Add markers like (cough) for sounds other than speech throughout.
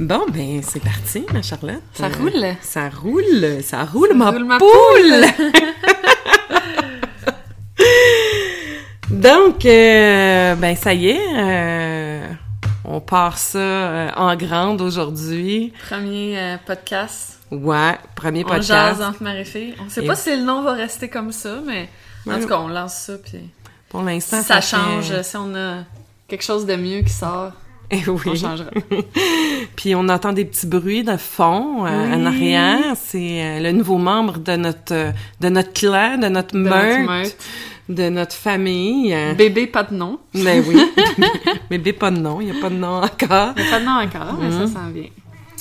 Bon, ben, c'est parti, ma Charlotte. Ça Euh, roule. Ça roule. Ça roule, ma, roule ma poule. (laughs) Donc, euh, ben, ça y est. euh, on part ça euh, en grande aujourd'hui. Premier euh, podcast. Ouais, premier On podcast. jase entre mari et fille. On sait Et- pas si le nom va rester comme ça, mais en tout cas, on lance ça, puis Pour l'instant, ça, fait- change, si on a quelque chose de mieux qui sort, (laughs) Eh on oui. changera. (laughs) Puis on entend des petits bruits de fond euh, en arrière. C'est euh, le nouveau membre de notre euh, de notre clan, de notre De notre meute, meute. de notre famille. Bébé, pas de nom. Ben oui. (laughs) Bébé, pas de nom. Il n'y a pas de nom encore. Mais pas de nom encore, mais Mhm. ça s'en vient.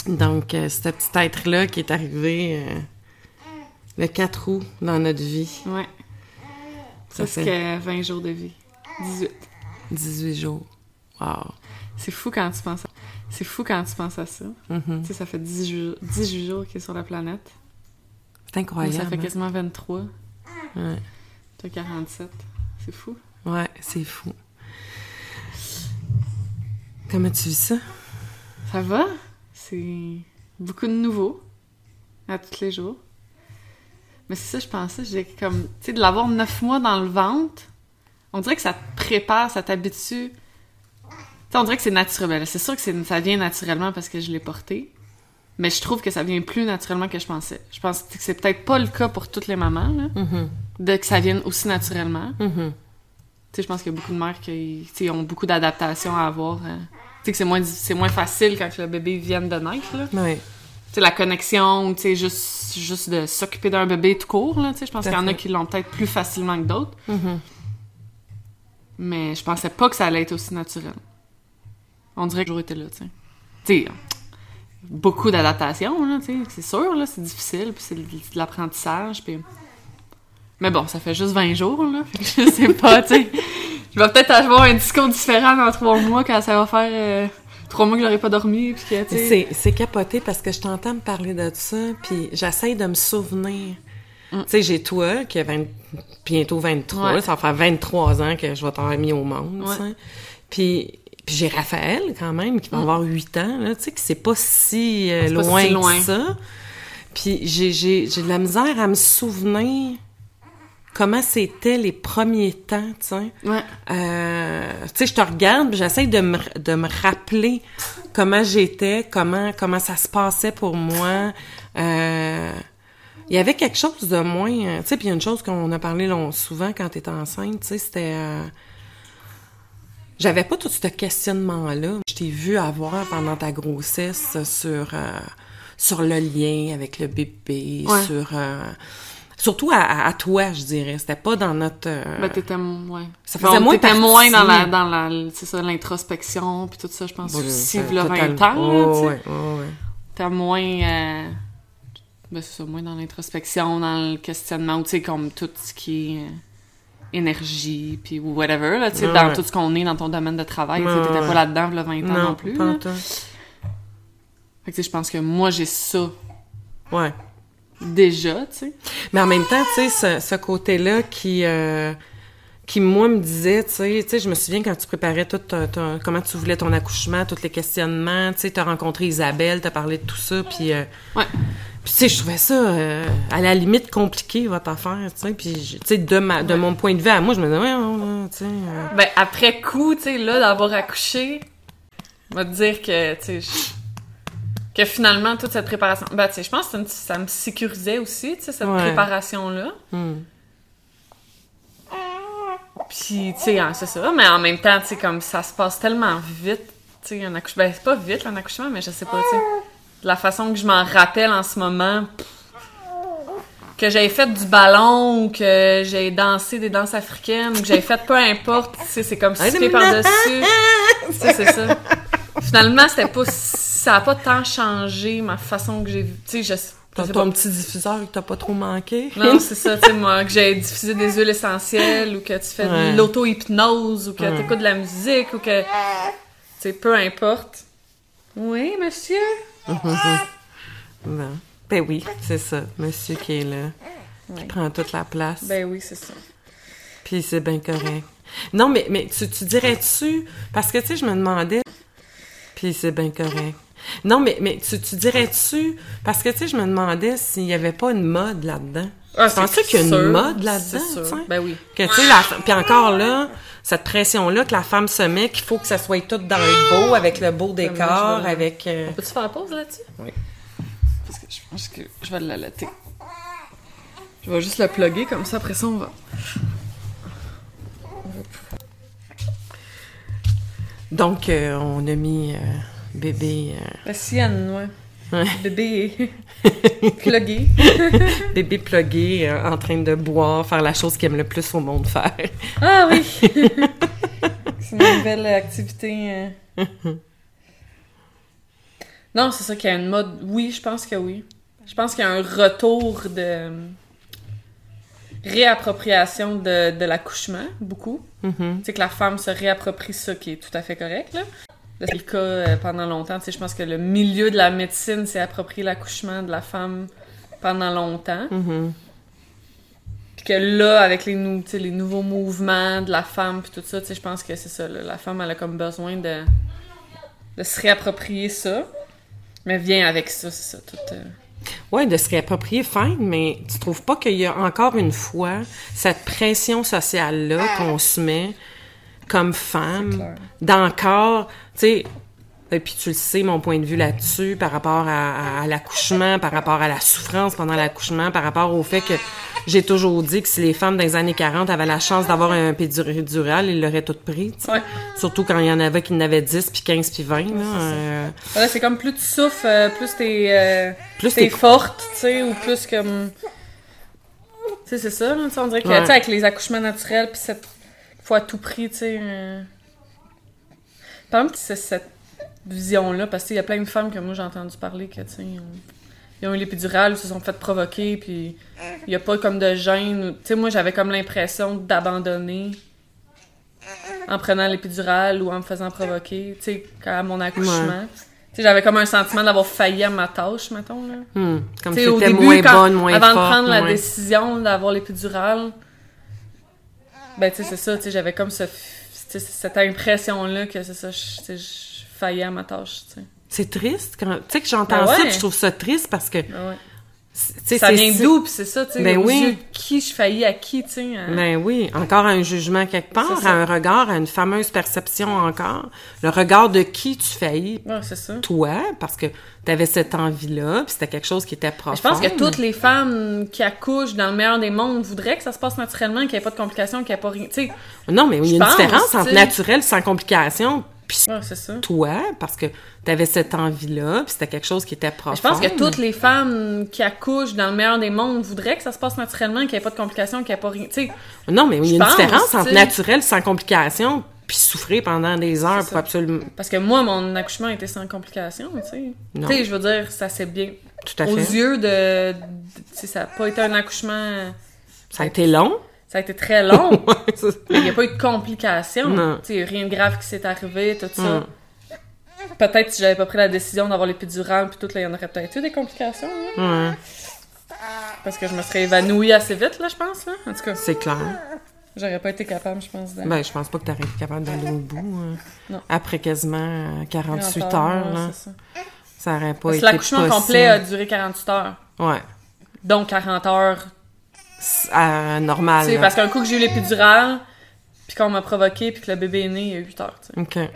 Donc, euh, ce petit être-là qui est arrivé euh, le 4 août dans notre vie. Ouais. Ça fait 20 jours de vie. 18. 18 jours. Wow. C'est fou quand tu penses à... C'est fou quand tu penses à ça. Mhm. Tu sais, ça fait 18 jours, 18 jours qu'il est sur la planète. C'est incroyable. ça fait hein? quasiment 23. Ouais. T'as 47. C'est fou. Ouais, c'est fou. Comment tu vis ça? Ça va? C'est beaucoup de nouveaux à tous les jours. Mais c'est ça, je pensais, j'ai comme, tu sais, de l'avoir neuf mois dans le ventre, on dirait que ça te prépare, ça t'habitue. On dirait que c'est naturel. C'est sûr que ça vient naturellement parce que je l'ai porté. Mais je trouve que ça vient plus naturellement que je pensais. Je pense que c'est peut-être pas le cas pour toutes les mamans, là, Mhm. de que ça vienne aussi naturellement. Mhm. Tu sais, je pense qu'il y a beaucoup de mères qui ont beaucoup d'adaptations à avoir. euh. Tu sais, que c'est moins, facile quand le bébé vient de naître, là. Tu sais, la connexion, tu sais, juste, juste de s'occuper d'un bébé tout court, là, tu sais. Je pense qu'il y en a qui l'ont peut-être plus facilement que d'autres. Mhm. Mais je pensais pas que ça allait être aussi naturel. On dirait que j'aurais été là, tu sais. Tu sais, beaucoup d'adaptation, là, tu sais. C'est sûr, là, c'est difficile, puis c'est de, de l'apprentissage, puis... Mais bon, ça fait juste 20 jours, là. Fait que je sais pas, tu sais. Je vais peut-être avoir un discours différent dans trois mois quand ça va faire euh, trois mois que j'aurai pas dormi, puis que. C'est, c'est capoté parce que je t'entends me parler de ça, puis j'essaye de me souvenir. Mm. Tu sais, j'ai toi qui a 20 bientôt 23, Ouais. ça va faire 23 ans que je vais t'avoir mis au monde, Ouais. Puis, puis j'ai Raphaël quand même qui va avoir 8 ans, là, tu sais, que c'est pas si euh, Mm. C'est pas loin, si loin. que ça. Puis j'ai, j'ai, j'ai de la misère à me souvenir comment c'était les premiers temps, tu sais. Ouais. Euh, tu sais, je te regarde, j'essaie de me, de me rappeler comment j'étais, comment comment ça se passait pour moi. Euh, il y avait quelque chose de moins... euh, Tu sais, puis il y a une chose qu'on a parlé long, souvent quand t'étais enceinte, tu sais, c'était... euh, j'avais pas tout ce questionnement-là. Je t'ai vu avoir pendant ta grossesse sur euh, sur le lien avec le bébé, Ouais. sur... euh, surtout à, toi, je dirais. C'était pas dans notre... euh, Ben, t'étais, ouais. Ça faisait moins T'étais moins dans la, dans la, c'est ça, l'introspection, puis tout ça, je pense, aussi, v'là 20 totalement. ans, Oh, tu sais. ouais, oh, ouais. T'es moins, euh, ben, c'est ça, moins dans l'introspection, dans le questionnement, tu sais, comme tout ce qui est euh, énergie, puis whatever, là, tu sais, Ouais, dans ouais. tout ce qu'on est dans ton domaine de travail, tu t'étais pas là-dedans, v'là 20 ans non, plus, pas là. Fait que, je pense que moi, j'ai ça, Ouais. déjà, tu sais. Mais en même temps, tu sais, ce, ce côté-là qui, euh, qui, moi, me disait, tu sais, tu sais, je me souviens quand tu préparais tout ton- ton- comment tu voulais ton accouchement, tous les questionnements, tu sais, t'as rencontré Isabelle, t'as parlé de tout ça, puis... euh, Ouais. Puis, tu sais, je trouvais ça, euh, à la limite, compliqué, votre affaire, tu sais, puis, tu sais, de, ma, de mon point de vue à moi, je me disais, ouais, tu sais... euh, Ben, après coup, tu sais, là, d'avoir accouché, va te dire que, tu sais, je- que finalement, toute cette préparation... Ben, tu sais, je pense que ça me- ça me sécurisait aussi, tu sais, cette Ouais. préparation-là. hmm. Puis, tu sais, hein, c'est ça. Mais en même temps, tu sais, comme ça se passe tellement vite, tu sais, un accouchement... Ben, c'est pas vite, un accouchement, mais je sais pas, tu sais. De La façon que je m'en rappelle en ce moment... pff, Que j'avais fait du ballon ou que j'ai dansé des danses africaines ou que j'avais fait peu importe, tu sais, c'est comme sauter par-dessus. Tu sais, c'est ça. Finalement, c'était pas... Ça a pas tant changé ma façon que j'ai... Tu sais, je... ton petit diffuseur que t'as pas trop manqué. Non, c'est ça, tu sais, moi, que j'ai diffusé des huiles essentielles ou que tu fais Ouais. de l'auto-hypnose ou que Ouais. t'écoutes de la musique ou que... Tu sais, peu importe. Oui, monsieur? (laughs) Ben oui, c'est ça, monsieur qui est là, qui prend toute la place. Ben oui, c'est ça. Puis c'est bien correct. Non, mais, mais tu, tu dirais-tu... Parce que, tu sais, je me demandais... Puis c'est bien correct. Non, mais, mais tu, tu dirais-tu... Parce que, tu sais, je me demandais s'il y avait pas une mode là-dedans. Ah, Tu penses-tu qu'il y a une mode là-dedans? Ben oui. Que, tu sais, la... Puis encore là, cette pression-là que la femme se met, qu'il faut que ça soit tout dans le beau, avec le beau décor, vais- avec... euh, Peux-tu faire pause là-dessus? Oui. Parce que je pense que je vais l'allaiter. Je vais juste le plugger, comme ça, après ça, on va... Donc, euh, on a mis euh, bébé... euh, La sienne, ouais. Ouais. Bébé (laughs) plugué. (laughs) bébé plugué euh, en train de boire, faire la chose qu'il aime le plus au monde faire. Ah oui! (laughs) c'est une nouvelle activité. euh. Non, c'est ça qu'il y a une mode. Oui, je pense que oui. Je pense qu'il y a un retour de euh, réappropriation de, de l'accouchement, beaucoup. Tu sais, que la femme se réapproprie ça, qui est tout à fait correct, là. C'est le cas euh, pendant longtemps. Tu sais, je pense que le milieu de la médecine s'est approprié l'accouchement de la femme pendant longtemps. Mhm. Puis que là, avec les, nou- nouveaux mouvements de la femme, puis tout ça, tu sais, je pense que c'est ça. là. La femme, elle a comme besoin de, de se réapproprier ça. Mais vient avec ça, c'est ça. Tout, euh, Ouais, de se réapproprier, fine, mais tu trouves pas qu'il y a encore une fois cette pression sociale-là qu'on se met comme femme, d'encore, tu sais, et puis tu le sais, mon point de vue là-dessus, par rapport à, à- à l'accouchement, par rapport à la souffrance pendant l'accouchement, par rapport au fait que j'ai toujours dit que si les femmes dans les années 40 avaient la chance d'avoir un pédidural, ils l'auraient tout pris, tu sais. Ouais. Surtout quand il y en avait qui n'avaient 10, puis 15, puis 20, là. euh, c'est comme plus tu souffres, euh, plus t'es euh, plus t'es forte, tu sais, ou plus comme... Tu sais, c'est ça, là, tu sais, on dirait que, Ouais. tu sais, avec les accouchements naturels, puis cette... faut à tout prix, tu sais... euh, Par exemple, c'est cette vision-là, parce qu'il y a plein de femmes que moi j'ai entendu parler que, tu sais, ils ont- ils ont eu l'épidurale, ils se sont fait provoquer, puis il y a pas comme de gêne. Tu sais, moi, j'avais comme l'impression d'abandonner en prenant l'épidurale ou en me faisant provoquer, tu sais, à mon accouchement. Tu sais, j'avais comme un sentiment d'avoir failli à ma tâche, mettons, là. hmm, comme début, moins bonne, moins avant forte. de prendre la moins- décision d'avoir l'épidurale, ben, tu sais, c'est ça, tu sais, j'avais comme ce, cette impression-là que c'est ça, je, faillais à ma tâche, tu sais. C'est triste quand tu sais que j'entends Ben ça, ouais. je trouve ça triste parce que ouais. Ça vient d'où, pis c'est ça, tu sais, Ben oui. yeux de qui je faillis à qui, tu sais. hein. Ben oui, encore un jugement quelque part, à un regard, à une fameuse perception encore, le regard de qui tu faillis Ouais, c'est ça. toi parce que tu avais cette envie-là, puis c'était quelque chose qui était profond. Je pense que toutes les femmes qui accouchent dans le meilleur des mondes voudraient que ça se passe naturellement, qu'il n'y ait pas de complications, qu'il n'y ait pas rien. Tu sais, Non, mais il y a une pense, différence entre naturel sans complications puis ouais, ça. toi parce que tu avais cette envie-là, puis c'était quelque chose qui était profond. Je pense que toutes les femmes qui accouchent dans le meilleur des mondes voudraient que ça se passe naturellement, qu'il n'y ait pas de complications, qu'il n'y ait pas rien. Tu sais, Non, mais il y a une pense, différence entre naturel sans complications puis souffrir pendant des heures pour absolument parce que moi, mon accouchement était sans complications, tu sais. Tu sais, je veux dire, ça s'est bien. tout à Aux fait. yeux de. de- tu sais, ça n'a pas été un accouchement. Ça a été long. Ça a été très long. (laughs) Ouais, il n'y a pas eu de complications. Non. Tu sais, rien de grave qui s'est arrivé, tout ça. Peut-être si j'avais pas pris la décision d'avoir l'épidurale, puis tout, là, il y en aurait peut-être eu des complications, là. Ouais, Parce que je me serais évanouie assez vite, là, je pense, là. En tout cas, c'est clair. j'aurais pas été capable, je pense. Ben, je pense pas que t'aurais été capable d'aller au bout. hein. Non. Après quasiment euh, 48 Encore, heures, là. ça. Ça aurait pas Parce été l'accouchement complet a duré 48 heures. Ouais. Donc 40 heures. C'est, normal. Là. parce qu'un coup que j'ai eu l'épidurale, puis qu'on m'a provoqué, puis que le bébé est né, il y a 8 heures, tu sais. OK.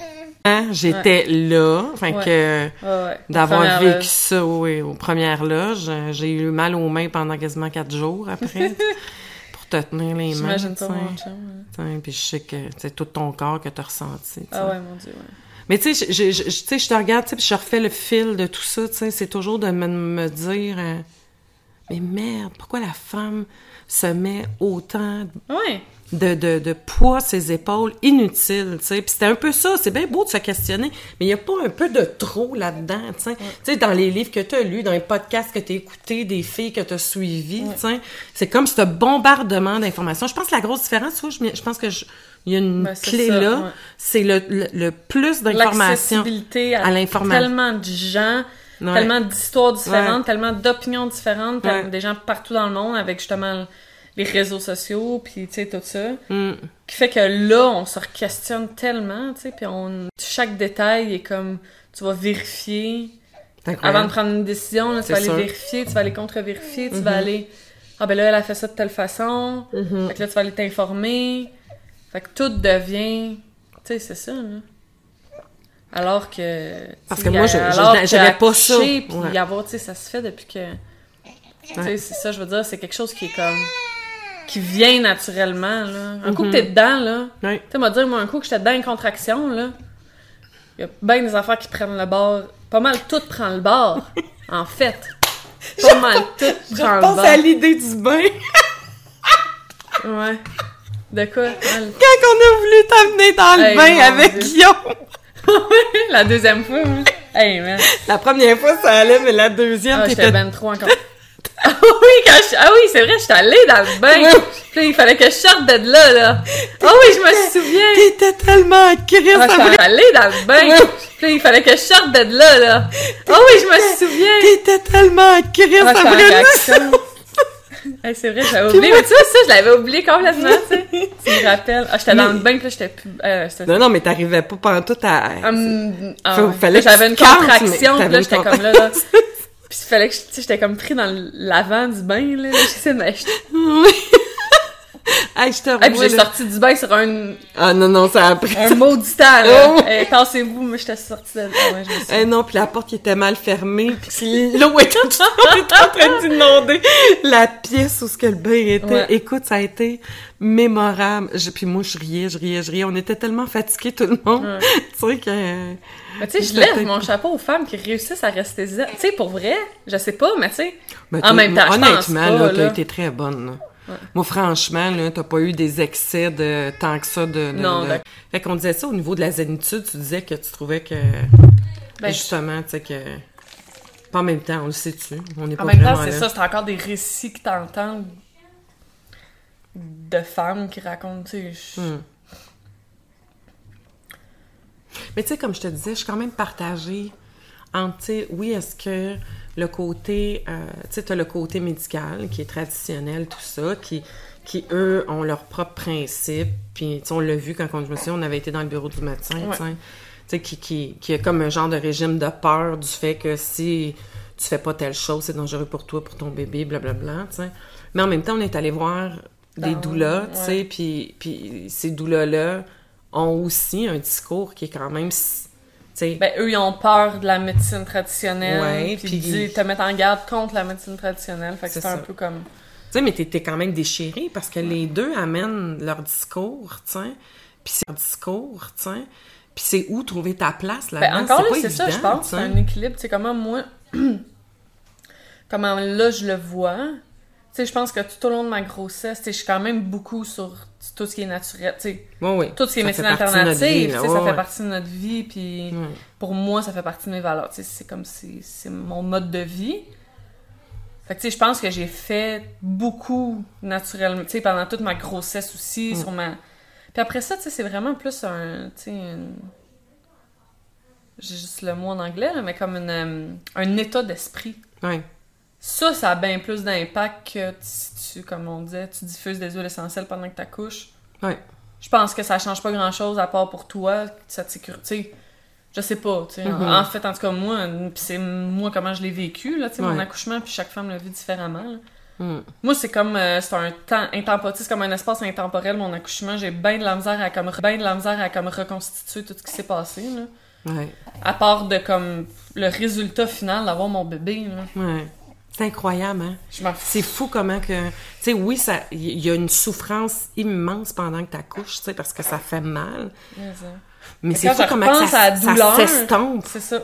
Hein, J'étais là, fait Ouais. que Ouais, d'avoir vécu euh, ça oui, aux premières loges, j'ai eu mal aux mains pendant quasiment quatre jours après (laughs) pour te tenir les mains. J'imagine pas mon chum. Puis je sais que c'est tout ton corps que ressenti. tu sais. Ah ouais, mon dieu, ouais. Mais tu sais, je, je, te regarde, puis je refais le fil de tout ça, tu sais, c'est toujours de me, me dire, euh, mais merde, pourquoi la femme se met autant Ouais. de, de, de poids à ses épaules inutile, tu sais. Puis c'était un peu ça, c'est bien beau de se questionner, mais il n'y a pas un peu de trop là-dedans, tu sais. Dans les livres que tu as lus, dans les podcasts que tu as écoutés, des filles que tu as suivies, tu sais, c'est comme ce bombardement d'informations. Je pense que la grosse différence, je, je pense que je- il y a une Ben, clé ça, là, ouais. c'est le, le, le plus d'informations. À, à l'information. tellement de gens, Ouais. tellement d'histoires différentes, tellement d'opinions différentes, Ouais. des gens partout dans le monde avec justement les réseaux sociaux, puis tu sais, tout ça. Mm. qui fait que là, on se questionne tellement, tu sais, puis on... chaque détail est comme, tu vas vérifier. Avant de prendre une décision, là, tu vas aller sûr. vérifier, tu vas aller contre-vérifier, tu vas aller... Ah ben là, elle a fait ça de telle façon. Mhm. Fait que là, tu vas aller t'informer. Fait que tout devient... Tu sais, c'est ça, là. Alors que... Parce que moi, je- je- j'avais pas ça. Puis Ouais. y avoir, tu sais, ça se fait depuis que... Tu sais, c'est ça, je veux dire, c'est quelque chose qui est comme... Qui vient naturellement, là. Un coup Mhm. que t'es dedans, là... Tu sais, m'a dire, moi, un coup que j'étais dedans une contraction, là, il y a bien des affaires qui prennent le bord. Pas mal tout prend le bord, (laughs) en fait. Pas mal tout Je prend le pense bord. à l'idée du bain. Ouais. De quoi? Quand on a voulu t'amener dans le Hey, bain avec Dieu. Guillaume. (laughs) La deuxième fois, hein. Hey, man. La première fois, ça allait, mais la deuxième, Ah, j'étais ben trop encore. (laughs) Ah oui, quand je... Ah oui, c'est vrai, j'étais allée dans le bain. Puis il fallait que je sorte de là, là. Ah oui, je me souviens. T'étais tellement en crise, Ah, j'étais allée dans le bain. Puis il fallait que je sorte de là, là. Ah oui, je me souviens. T'étais tellement en crise, Ah, ça j'étais en brûlait. réaction. Hey, c'est vrai, j'avais oublié. Mais tu vois, ça, je l'avais oublié complètement, tu sais. (laughs) Tu me rappelles. Ah, j'étais dans le bain, puis là, j'étais plus... Euh, Non, non, mais t'arrivais pas pantoute à... Hum, ah, Faut- ouais. fallait J'avais une contraction, mais puis là, j'étais comme là, là. Puis il fallait que, je- tu sais, j'étais comme pris dans l'avant du bain, là. de m'acheter. (laughs) Oui. (laughs) hey, je te revois, j'ai sorti du bain sur un, Ah non, non, ça a pris... un maudit temps, là. Oh. Eh, Tassez-vous, moi, j'étais sortie de là. Ouais, je me suis... Eh non, puis la porte qui était mal fermée, puis l'eau était, (laughs) en train d'inonder la pièce où ce que le bain était. Ouais. Écoute, ça a été mémorable. Je- puis moi, je riais, je riais, je riais. On était tellement fatigués, tout le monde. Ouais. (laughs) tu sais que... Mais tu sais, je lève mon chapeau aux femmes qui réussissent à rester zen. Tu sais, pour vrai, je sais pas, mais tu sais... En même temps, je pense honnêtement, pas, là, t'as été très bonne. là. Ouais. Moi, franchement, là, t'as pas eu des excès de tant que ça de. de- Non, de- d'accord. Fait qu'on disait ça au niveau de la zénitude, tu disais que tu trouvais que Ben, justement, tu sais que. Pas en même temps, on le sait-tu? On n'est pas En même temps, c'est ça, c'est encore des récits que t'entends de femmes qui racontent, tu sais... Hmm. Mais tu sais, comme je te disais, je suis quand même partagée entre, tu sais, oui, est-ce que le côté, euh, tu sais, le côté médical qui est traditionnel, tout ça, qui, qui eux, ont leurs propres principes, puis on l'a vu quand on, je me souviens, on avait été dans le bureau du médecin, Ouais. tu qui, qui, qui a comme un genre de régime de peur du fait que si tu fais pas telle chose, c'est dangereux pour toi, pour ton bébé, blablabla, tu sais. Mais en même temps, on est allé voir des doulas, tu sais, puis, puis ces doulas-là ont aussi un discours qui est quand même, Ben, eux, ils ont peur de la médecine traditionnelle. Puis ils te mettent en garde contre la médecine traditionnelle. Fait que C'est c'est un peu comme... Tu sais, mais t'es quand même déchiré parce que les deux amènent leur discours, sais. Puis c'est leur discours, sais. Puis c'est où trouver ta place Ben, là-dedans. encore là, c'est ça, je pense. C'est un équilibre. Tu sais, comment moi... (clears throat) comment là, je le vois. Tu sais, je pense que tout au long de ma grossesse, je suis quand même beaucoup sur tout ce qui est naturel. Tu sais, tout ce qui est médecine alternative, ça fait partie de notre vie. Puis pour moi, ça fait partie de mes valeurs. Tu sais, c'est comme si c'est mon mode de vie. Fait que, tu sais, je pense que j'ai fait beaucoup naturellement, tu sais, pendant toute ma grossesse aussi, Mm. sur ma... Puis après ça, tu sais, c'est vraiment plus un, tu sais, une- J'ai juste le mot en anglais, là, mais comme une, euh, un état d'esprit. Ouais. Ça, ça a bien plus d'impact que si tu, comme on disait, tu diffuses des huiles essentielles pendant que tu accouches. Ouais. Je pense que ça change pas grand-chose à part pour toi, cette sécurité. Je sais pas, tu sais. Mhm. En fait, en tout cas, moi, pis c'est moi comment je l'ai vécu, là, tu sais, mon accouchement, puis chaque femme le vit différemment. là. Hmm. Moi, c'est comme, euh, c'est un temps intemporel, c'est comme un espace intemporel, mon accouchement. J'ai bien de la misère à comme, ben de la misère à comme reconstituer tout ce qui s'est passé, là. Ouais. À part de comme le résultat final d'avoir mon bébé, là. Ouais. C'est incroyable, hein? Je m'en fous. C'est fou comment que... Tu sais, oui, ça, il y a une souffrance immense pendant que t'accouches, tu sais, parce que ça fait mal. Mais c'est fou comment que ça, ça s'estompe. C'est ça.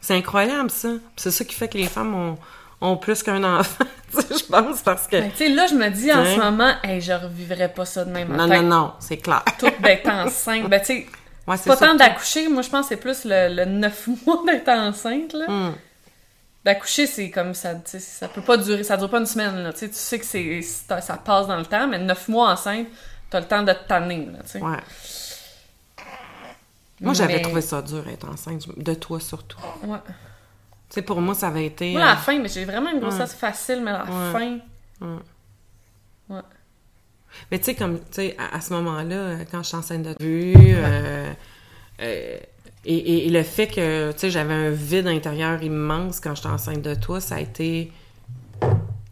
C'est incroyable, ça. C'est ça qui fait que les femmes ont, ont plus qu'un enfant, (laughs) tu je pense, parce que... Ben, tu sais, là, je me dis en Ouais. ce moment, hey, je revivrais pas ça de même. Non, non, non, c'est clair. Toute d'être enceinte. Ben, tu sais, Ouais, c'est pas tant d'accoucher, moi, je pense que c'est plus le, le 9 (laughs) mois d'être enceinte, là. Hum. D'accoucher, c'est comme ça, ça peut pas durer, ça dure pas une semaine, là. Tu sais, tu sais que c'est, ça passe dans le temps, mais 9 mois enceinte, t'as le temps de te tanner, là, tu sais. Ouais. Moi, j'avais Mais- trouvé ça dur, être enceinte, de toi surtout. Ouais. Tu sais, pour moi, ça avait été... Moi, la euh, fin, mais j'ai vraiment une grossesse facile, mais la Ouais. fin. Ouais. Ouais. Mais tu sais, comme, tu sais, à, à ce moment-là, quand je suis enceinte de vue, euh, euh, et, et- et le fait que, tu sais, j'avais un vide intérieur immense quand j'étais enceinte de toi, ça a été...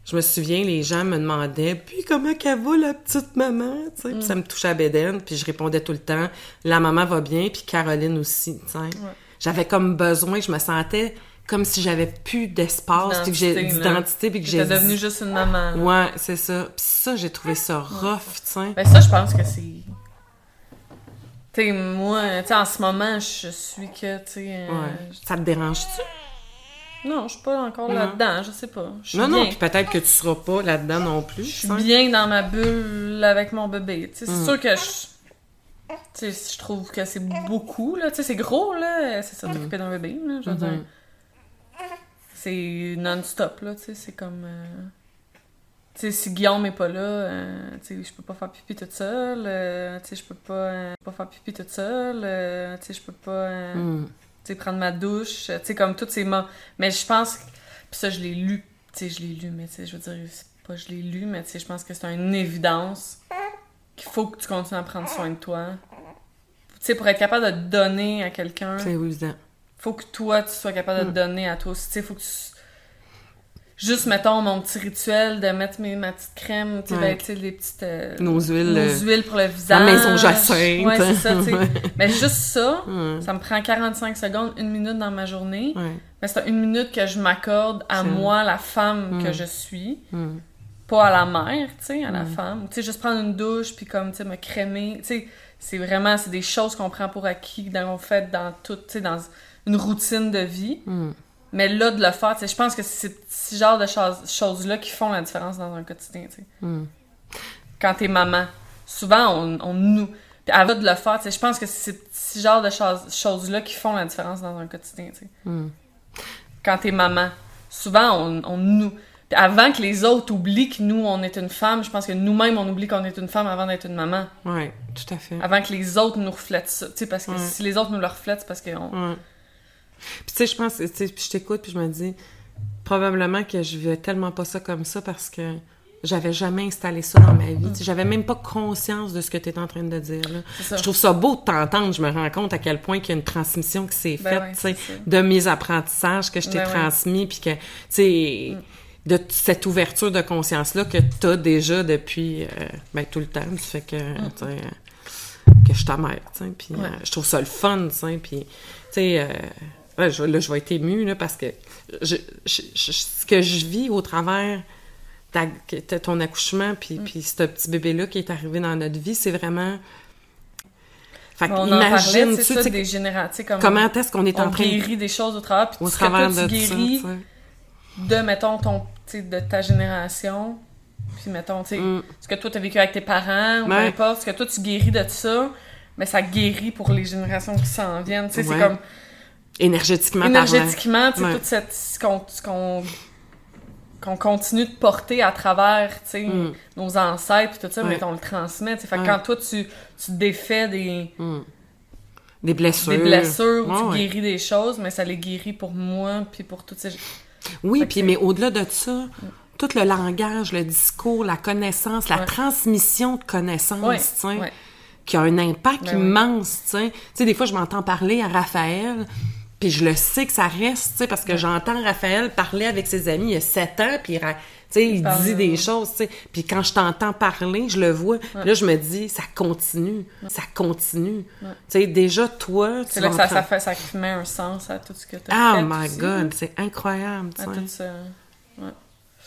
Je me souviens, les gens me demandaient « Puis comment qu'elle va, la petite maman? » Tu sais, puis ça me touchait à Bédène, puis je répondais tout le temps « La maman va bien, puis Caroline aussi. » Tu sais. J'avais comme besoin, je me sentais comme si j'avais plus d'espace, puis que j'ai D'identité, puis que j'ai... devenue juste une maman. là. Ouais, c'est ça. Puis ça, j'ai trouvé ça rough, tu sais. Ben ça, je pense que c'est... Tu sais, moi, tu sais, en ce moment, je suis que, tu sais... euh, Ouais. Ça te dérange-tu? Non, je suis pas encore Non. là-dedans, je sais pas. Non, non, puis peut-être que tu seras pas là-dedans non plus. Je suis bien dans ma bulle avec mon bébé. Tu sais, Mm. c'est sûr que je... Je trouve que c'est beaucoup, là. Tu sais, c'est gros, là. C'est ça, Mm. t'occuper d'un bébé, là. Je veux Mhm. dire, c'est non-stop, là. Tu sais, c'est comme... euh, Si Guillaume est pas là, euh, tu sais, je peux pas faire pipi toute seule. euh, tu sais, je peux pas, euh, pas faire pipi toute seule. euh, tu sais, je peux pas... euh, Mm. sais, prendre ma douche, tu sais, comme toutes ces mots. Mais je pense, que- puis ça, je l'ai lu, tu sais, je l'ai lu, mais je veux dire, c'est pas je l'ai lu, mais tu sais, je pense que c'est une évidence qu'il faut que tu continues à prendre soin de toi. Tu sais, pour être capable de te donner à quelqu'un, C'est évident. faut que toi, tu sois capable de te donner à toi aussi. Tu sais, faut que tu... Juste, mettons, mon petit rituel de mettre mes, ma petite crème, tu sais, Ouais. ben, les petites... euh, Nos huiles. nos euh, huiles pour le visage. maison Jacinthe. Ouais, c'est ça, tu sais. (laughs) Mais juste ça, ça me prend 45 secondes, une minute dans ma journée. Mais c'est une minute que je m'accorde à moi, la femme Mm. que je suis. Pas à la mère, tu sais, à la Mm. femme. Tu sais, juste prendre une douche, puis comme, tu sais, me crémer. Tu sais, c'est vraiment, c'est des choses qu'on prend pour acquis, dans, on fait dans tout, tu sais, dans une routine de vie. Mais là, de le faire, je pense que c'est ce genre de choses- choses-là qui font la différence dans un quotidien. Mm. Quand t'es maman, souvent, on, on nous... Puis avant de le faire, je pense que c'est ce genre de choses- choses-là qui font la différence dans un quotidien. Mm. Quand t'es maman, souvent, on, on nous... Puis avant que les autres oublient que nous, on est une femme, je pense que nous-mêmes, on oublie qu'on est une femme avant d'être une maman. Ouais, tout à fait. Avant que les autres nous reflètent ça. Parce que Ouais. si les autres nous le reflètent, c'est parce qu'on... Ouais. Puis tu sais, je pense, tu sais, puis je t'écoute, puis je me dis, probablement que je vivais tellement pas ça comme ça parce que j'avais jamais installé ça dans ma vie. Sais, J'avais même pas conscience de ce que tu es en train de dire. Là. Je trouve ça beau de t'entendre. Je me rends compte à quel point qu'il y a une transmission qui s'est Ben faite, ouais, de mes apprentissages que je t'ai Ben transmis, puis que, tu sais, de cette ouverture de conscience-là que tu as déjà depuis euh, ben, tout le temps, fait que, tu sais, euh, que je suis ta mère, tu sais, puis Ouais. euh, je trouve ça le fun, tu sais, puis, tu sais, euh, là, je, là, je vais être émue, là, parce que je, je- je- ce que je vis au travers ta- ton accouchement, puis, Mm. puis ce petit bébé-là qui est arrivé dans notre vie, c'est vraiment... Fait que On en parlait, imagine, ça, sais, des générations, comme... comment est-ce qu'on est en train de... guérit des choses au travers, puis Au que toi, de tu guéris de, mettons, ton, de ta génération, puis mettons, tu sais, Mm. ce que toi, t'as vécu avec tes parents, ou peu importe, ce que toi, tu guéris de ça, mais ça guérit pour les générations qui s'en viennent, tu sais, Ouais. c'est comme... Énergétiquement énergétiquement, tu sais, Ouais. cette ce qu'on continue de porter à travers, tu sais, Mm. nos ancêtres puis tout ça, Ouais. mais on le transmet, tu sais. Fait que Ouais. quand toi tu tu défais des. Mm. Des blessures. des blessures tu guéris des choses, mais ça les guérit pour moi puis pour toutes ces Oui, puis mais au-delà de ça, tout le langage, le discours, la connaissance, la Ouais. transmission de connaissances, Ouais, tu sais, ouais. qui a un impact Ben immense, tu sais. Tu sais, des fois, je m'entends parler à Raphaël, puis je le sais que ça reste, tu sais, parce que j'entends Raphaël parler avec ses amis il y a sept ans, puis il parle, dit des ouais. choses, tu sais. Puis quand je t'entends parler, je le vois. Là, je me dis, ça continue, ça continue. Tu sais, déjà, toi, tu C'est là que ça, fait ça met un sens à tout ce que tu Oh fait my aussi, God, c'est incroyable, tu sais.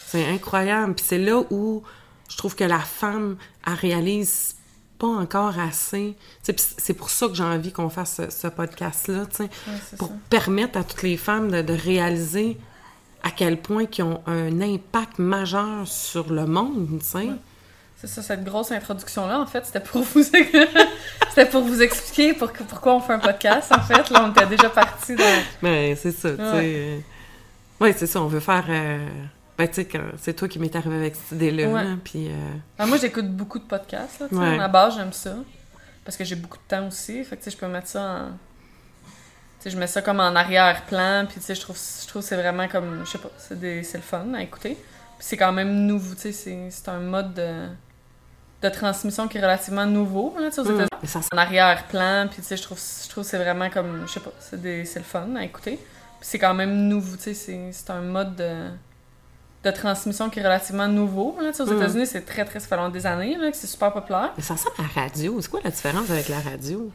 C'est incroyable. Puis c'est là où je trouve que la femme, elle réalise pas encore assez. C'est pour ça que j'ai envie qu'on fasse ce, ce podcast-là, tu sais, Ouais, pour ça. permettre à toutes les femmes de, de réaliser à quel point ils ont un impact majeur sur le monde, tu sais. C'est ça, cette grosse introduction-là, en fait, c'était pour vous (laughs) c'était pour vous expliquer pour- pourquoi on fait un podcast, en fait. Là, on était déjà parti dans... Ben, c'est ça, tu sais. Oui, c'est ça, on veut faire... euh, Ben, tu sais, quand- c'est toi qui m'es arrivé avec cette idée-là, Ouais. puis... euh, Ah, moi, j'écoute beaucoup de podcasts, là. Ouais. À la base, j'aime ça. Parce que j'ai beaucoup de temps aussi. Fait que, tu sais, je peux mettre ça en... Tu sais, je mets ça comme en arrière-plan, puis tu sais, je trouve, je trouve que c'est vraiment comme... Je sais pas, c'est des- c'est le fun à écouter. Puis c'est quand même nouveau, tu sais, c'est- c'est un mode de, de transmission qui est relativement nouveau, là, tu sais, aux. États-Unis. Mais ça, En arrière-plan, puis tu sais, je trouve, je trouve que c'est vraiment comme, je sais pas, c'est des- c'est le fun à écouter. Puis c'est quand même nouveau, tu sais, c'est- c'est un mode de, de transmission qui est relativement nouveau, là, aux Mm. États-Unis, c'est très, très, ça fait longtemps des années, là, que c'est super populaire. mais ça ressemble à la radio. C'est quoi la différence avec la radio?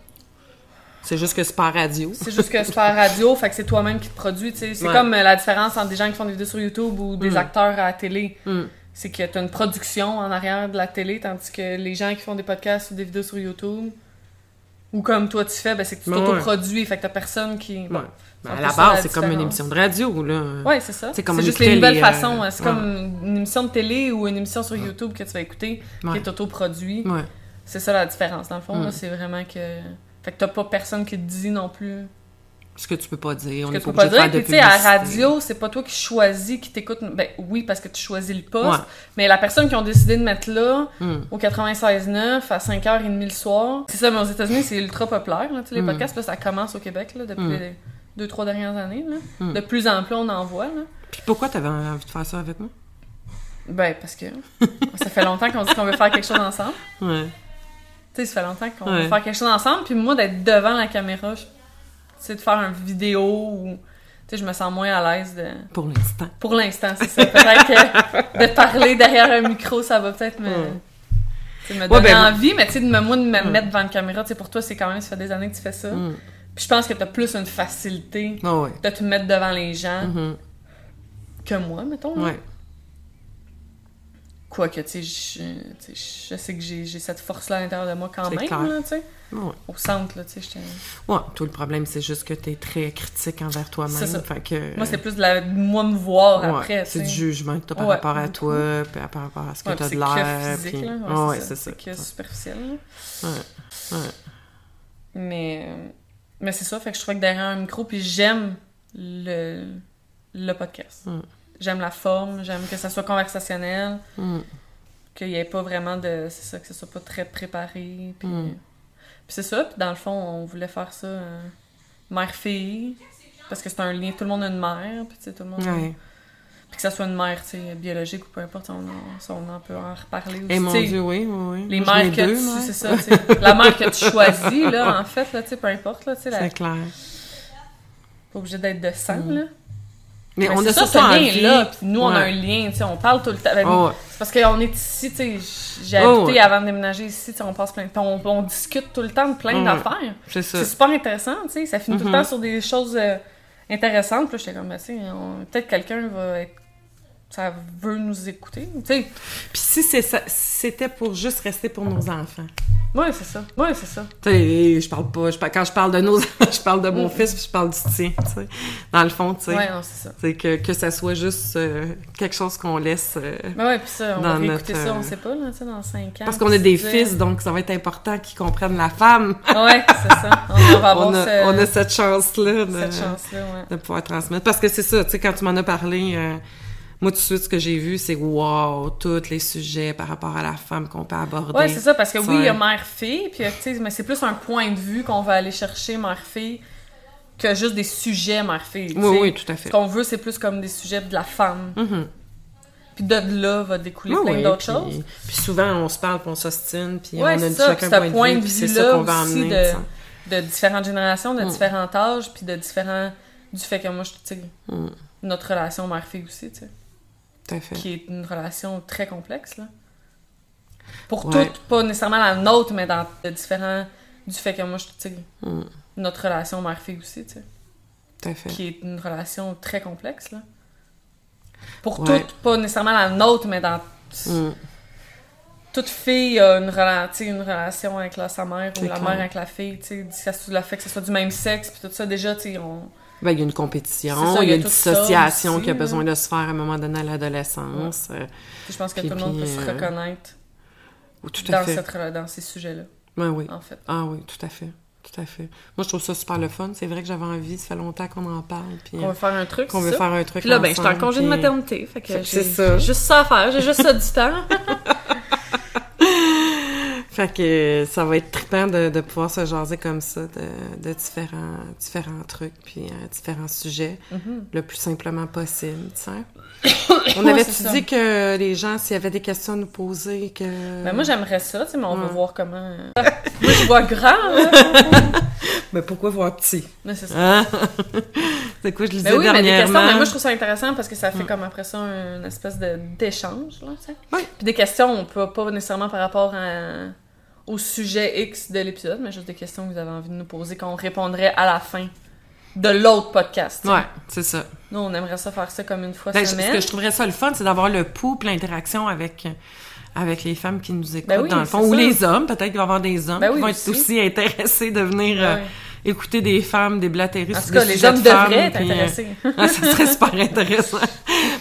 C'est juste que c'est pas radio. C'est juste que c'est pas radio, fait que c'est toi-même qui te produis. C'est Ouais. comme euh, la différence entre des gens qui font des vidéos sur YouTube ou des Mm. acteurs à la télé. Mm. C'est que t'as une production en arrière de la télé, tandis que les gens qui font des podcasts ou des vidéos sur YouTube, ou comme toi tu fais, ben c'est que tu Ouais. t'autoproduis, fait que t'as personne qui... Ouais. Ben, à la base, c'est comme une émission de radio, là. Ouais, c'est ça. C'est C'est juste les écoutait nouvelles les, façons. euh, C'est ouais. comme une émission de télé ou une émission sur YouTube que tu vas écouter Ouais. qui est autoproduit. Ouais. C'est ça la différence. Dans le fond, Mm. là, c'est vraiment que... Fait que t'as pas personne qui te dit non plus Ce que tu peux pas dire. On est tu pas peux pas dire. Puis tu sais, à la radio, c'est pas toi qui choisis, qui t'écoute. Ben oui, parce que tu choisis le poste. Ouais. Mais la personne qui ont décidé de mettre là, Mm. au 96.9, à 5h30 le soir. C'est ça, mais aux États-Unis, c'est ultra populaire. Là, les Mm. podcasts, là, ça commence au Québec là, depuis Mm. les deux, trois dernières années. Là. Mm. De plus en plus, on en voit. Là. Puis pourquoi t'avais envie de faire ça avec moi? Ben, parce que ça fait longtemps qu'on dit qu'on veut faire quelque chose ensemble. Ouais. Tu sais, ça fait longtemps qu'on Ouais. veut faire quelque chose ensemble. Puis moi, d'être devant la caméra, je- sais, de faire une vidéo ou. Tu sais, je me sens moins à l'aise de. Pour l'instant. Pour l'instant, c'est ça. Peut-être que de parler derrière un micro, ça va peut-être me, me Ouais, donner ben, envie, mais tu sais, de me, moi, de me mettre devant une caméra, tu sais, pour toi, c'est quand même, ça fait des années que tu fais ça. Mm. Puis je pense que t'as plus une facilité Ah ouais. de te mettre devant les gens Mhm. que moi, mettons. là. Quoique, tu sais, je, sais, je sais que j'ai cette force-là à l'intérieur de moi quand C'est même, là, tu sais. Ouais. Au centre, là, tu sais. Ouais, tout le problème, c'est juste que t'es très critique envers toi-même. C'est que. Moi, c'est plus de la... moi me voir Ouais, après, c'est du jugement que t'as par Ouais, rapport à toi, puis par rapport à ce que t'as de c'est l'air. physique, puis- là. Ouais, c'est ça. c'est. C'est superficiel. Ouais. Ouais. Mais, euh, mais c'est ça, fait que je trouvais que derrière un micro, puis j'aime le, le podcast. J'aime la forme, j'aime que ça soit conversationnel, Mm. qu'il n'y ait pas vraiment de... C'est ça, que ce soit pas très préparé, puis... Mm. C'est ça, puis dans le fond, on voulait faire ça euh, mère-fille, parce que c'est un lien, tout le monde a une mère, puis tu sais, tout le monde... Ouais. Puis que ça soit une mère, tu sais, biologique ou peu importe, on en, on en peut en reparler aussi. Eh mon tu sais. Dieu, oui, oui, oui. Les Moi, mères que deux, tu... C'est ça. (laughs) La mère que tu choisis, là, en fait, là, tu sais, peu importe, là, tu sais, la- C'est clair. pas obligé d'être de sang, Mm. là. Mais, Mais on c'est a ça, surtout ce lien-là, puis nous, on a un lien, tu sais, on parle tout le temps. Ben, Oh. C'est parce qu'on est ici, tu sais, j'ai Oh, habité avant de déménager ici, tu sais, on passe plein de temps, on, on discute tout le temps de plein Ouais. d'affaires. C'est ça. C'est super intéressant, tu sais, ça finit tout le Mhm. temps sur des choses euh, intéressantes, puis là, j'étais comme, ben, tu sais, peut-être quelqu'un va être... Ça veut nous écouter, tu sais. Puis si c'était pour juste rester pour nos enfants. Ouais, c'est ça. Ouais, c'est ça. Tu sais, je parle pas... Je, quand je parle de nos (laughs) je parle de mon Mm. fils, puis je parle du tien, tu sais. Dans le fond, tu sais. Ouais, c'est ça. C'est que, que ça soit juste euh, quelque chose qu'on laisse... euh, Ben ouais, puis ça, on va notre, ça, on euh, sait pas, là, tu sais, dans 5 ans. Parce qu'on a des fils, donc ça va être important qu'ils comprennent la femme. Ouais, c'est ça. On va (laughs) avoir on, a, ce- on a cette chance-là cette chance-là, ouais. de pouvoir transmettre. Parce que c'est ça, tu sais, quand tu m'en as parlé, euh, moi, tout de suite, ce que j'ai vu, c'est wow, tous les sujets par rapport à la femme qu'on peut aborder. Ouais, c'est ça, parce que oui, il y a mère-fille, puis mais c'est plus un point de vue qu'on va aller chercher mère-fille que juste des sujets mère-fille. Oui, oui, tout à fait. Ce qu'on veut, c'est plus comme des sujets de la femme. Mhm. Puis de là va découler Oui, plein oui, d'autres choses. Puis souvent, on se parle, puis on s'ostine, puis Ouais, on a ça, chacun un point de vue, c'est ça qu'on va emmener. de-. De différentes générations, de Mm. différents âges, puis de différents... Du fait que moi, je, sais, Mm. notre relation mère-fille aussi, tu sais, Tout à fait. qui est une relation très complexe, là. Pour Ouais. toutes, pas nécessairement la nôtre, mais dans de différents... Du fait que moi, je, tu sais, Mm. notre relation mère-fille aussi, tu sais. Tout à fait. qui est une relation très complexe, là. Pour Ouais. toutes, pas nécessairement la nôtre, mais dans... Mm. Toute fille a une, rela- une relation avec la, sa mère ou la clair. mère avec la fille, tu sais, ça- le fait que ce soit du même sexe, puis tout ça, déjà, tu sais, on... Ben, il y a une compétition, ça, il y a une dissociation aussi, qui a là. besoin de se faire à un moment donné à l'adolescence. euh, je pense que Puis- tout le monde peut se euh, reconnaître tout à dans, fait. cette, rela- dans ces sujets-là, Ouais, oui. en fait. Ah oui, tout à fait. Tout à fait. Moi, je trouve ça super le fun. C'est vrai que j'avais envie, ça fait longtemps qu'on en parle. Puis, On euh, va faire un truc, qu'on veut ça? faire un truc. Puis là, ben, je suis en congé de maternité, fait que c'est ça. j'ai juste ça à faire, j'ai juste ça du temps. (laughs) Fait que ça va être trippant de, de pouvoir se jaser comme ça de, de différents, différents trucs puis euh, différents sujets le plus simplement possible, tu sais. (coughs) On c'est ça. dit que les gens, s'il y avait des questions à nous poser, que... Ben moi j'aimerais ça, tu sais, mais on va Ouais. voir comment. euh. (laughs) moi je vois grand. (laughs) Mais pourquoi voir petit? Mais c'est ça. Hein? (laughs) C'est quoi je lisais Ben oui, mais des questions, mais moi je trouve ça intéressant parce que ça fait comme après ça une espèce d'échange, là, tu sais. Oui. Puis des questions, on peut pas nécessairement par rapport à- au sujet X de l'épisode, mais juste des questions que vous avez envie de nous poser qu'on répondrait à la fin de l'autre podcast. Ouais, c'est ça. Nous, on aimerait ça faire ça comme une fois Ben, semaine. ce que je trouverais ça le fun, c'est d'avoir le pouls l'interaction avec, avec les femmes qui nous écoutent, Ben oui, dans le fond. Ou les hommes, peut-être qu'il va y avoir des hommes Ben qui oui, vont être aussi. intéressés de venir euh, écouter des femmes déblatérer sur des les hommes de femmes, devraient être puis, euh, intéressés. (laughs) ah, ça serait super intéressant.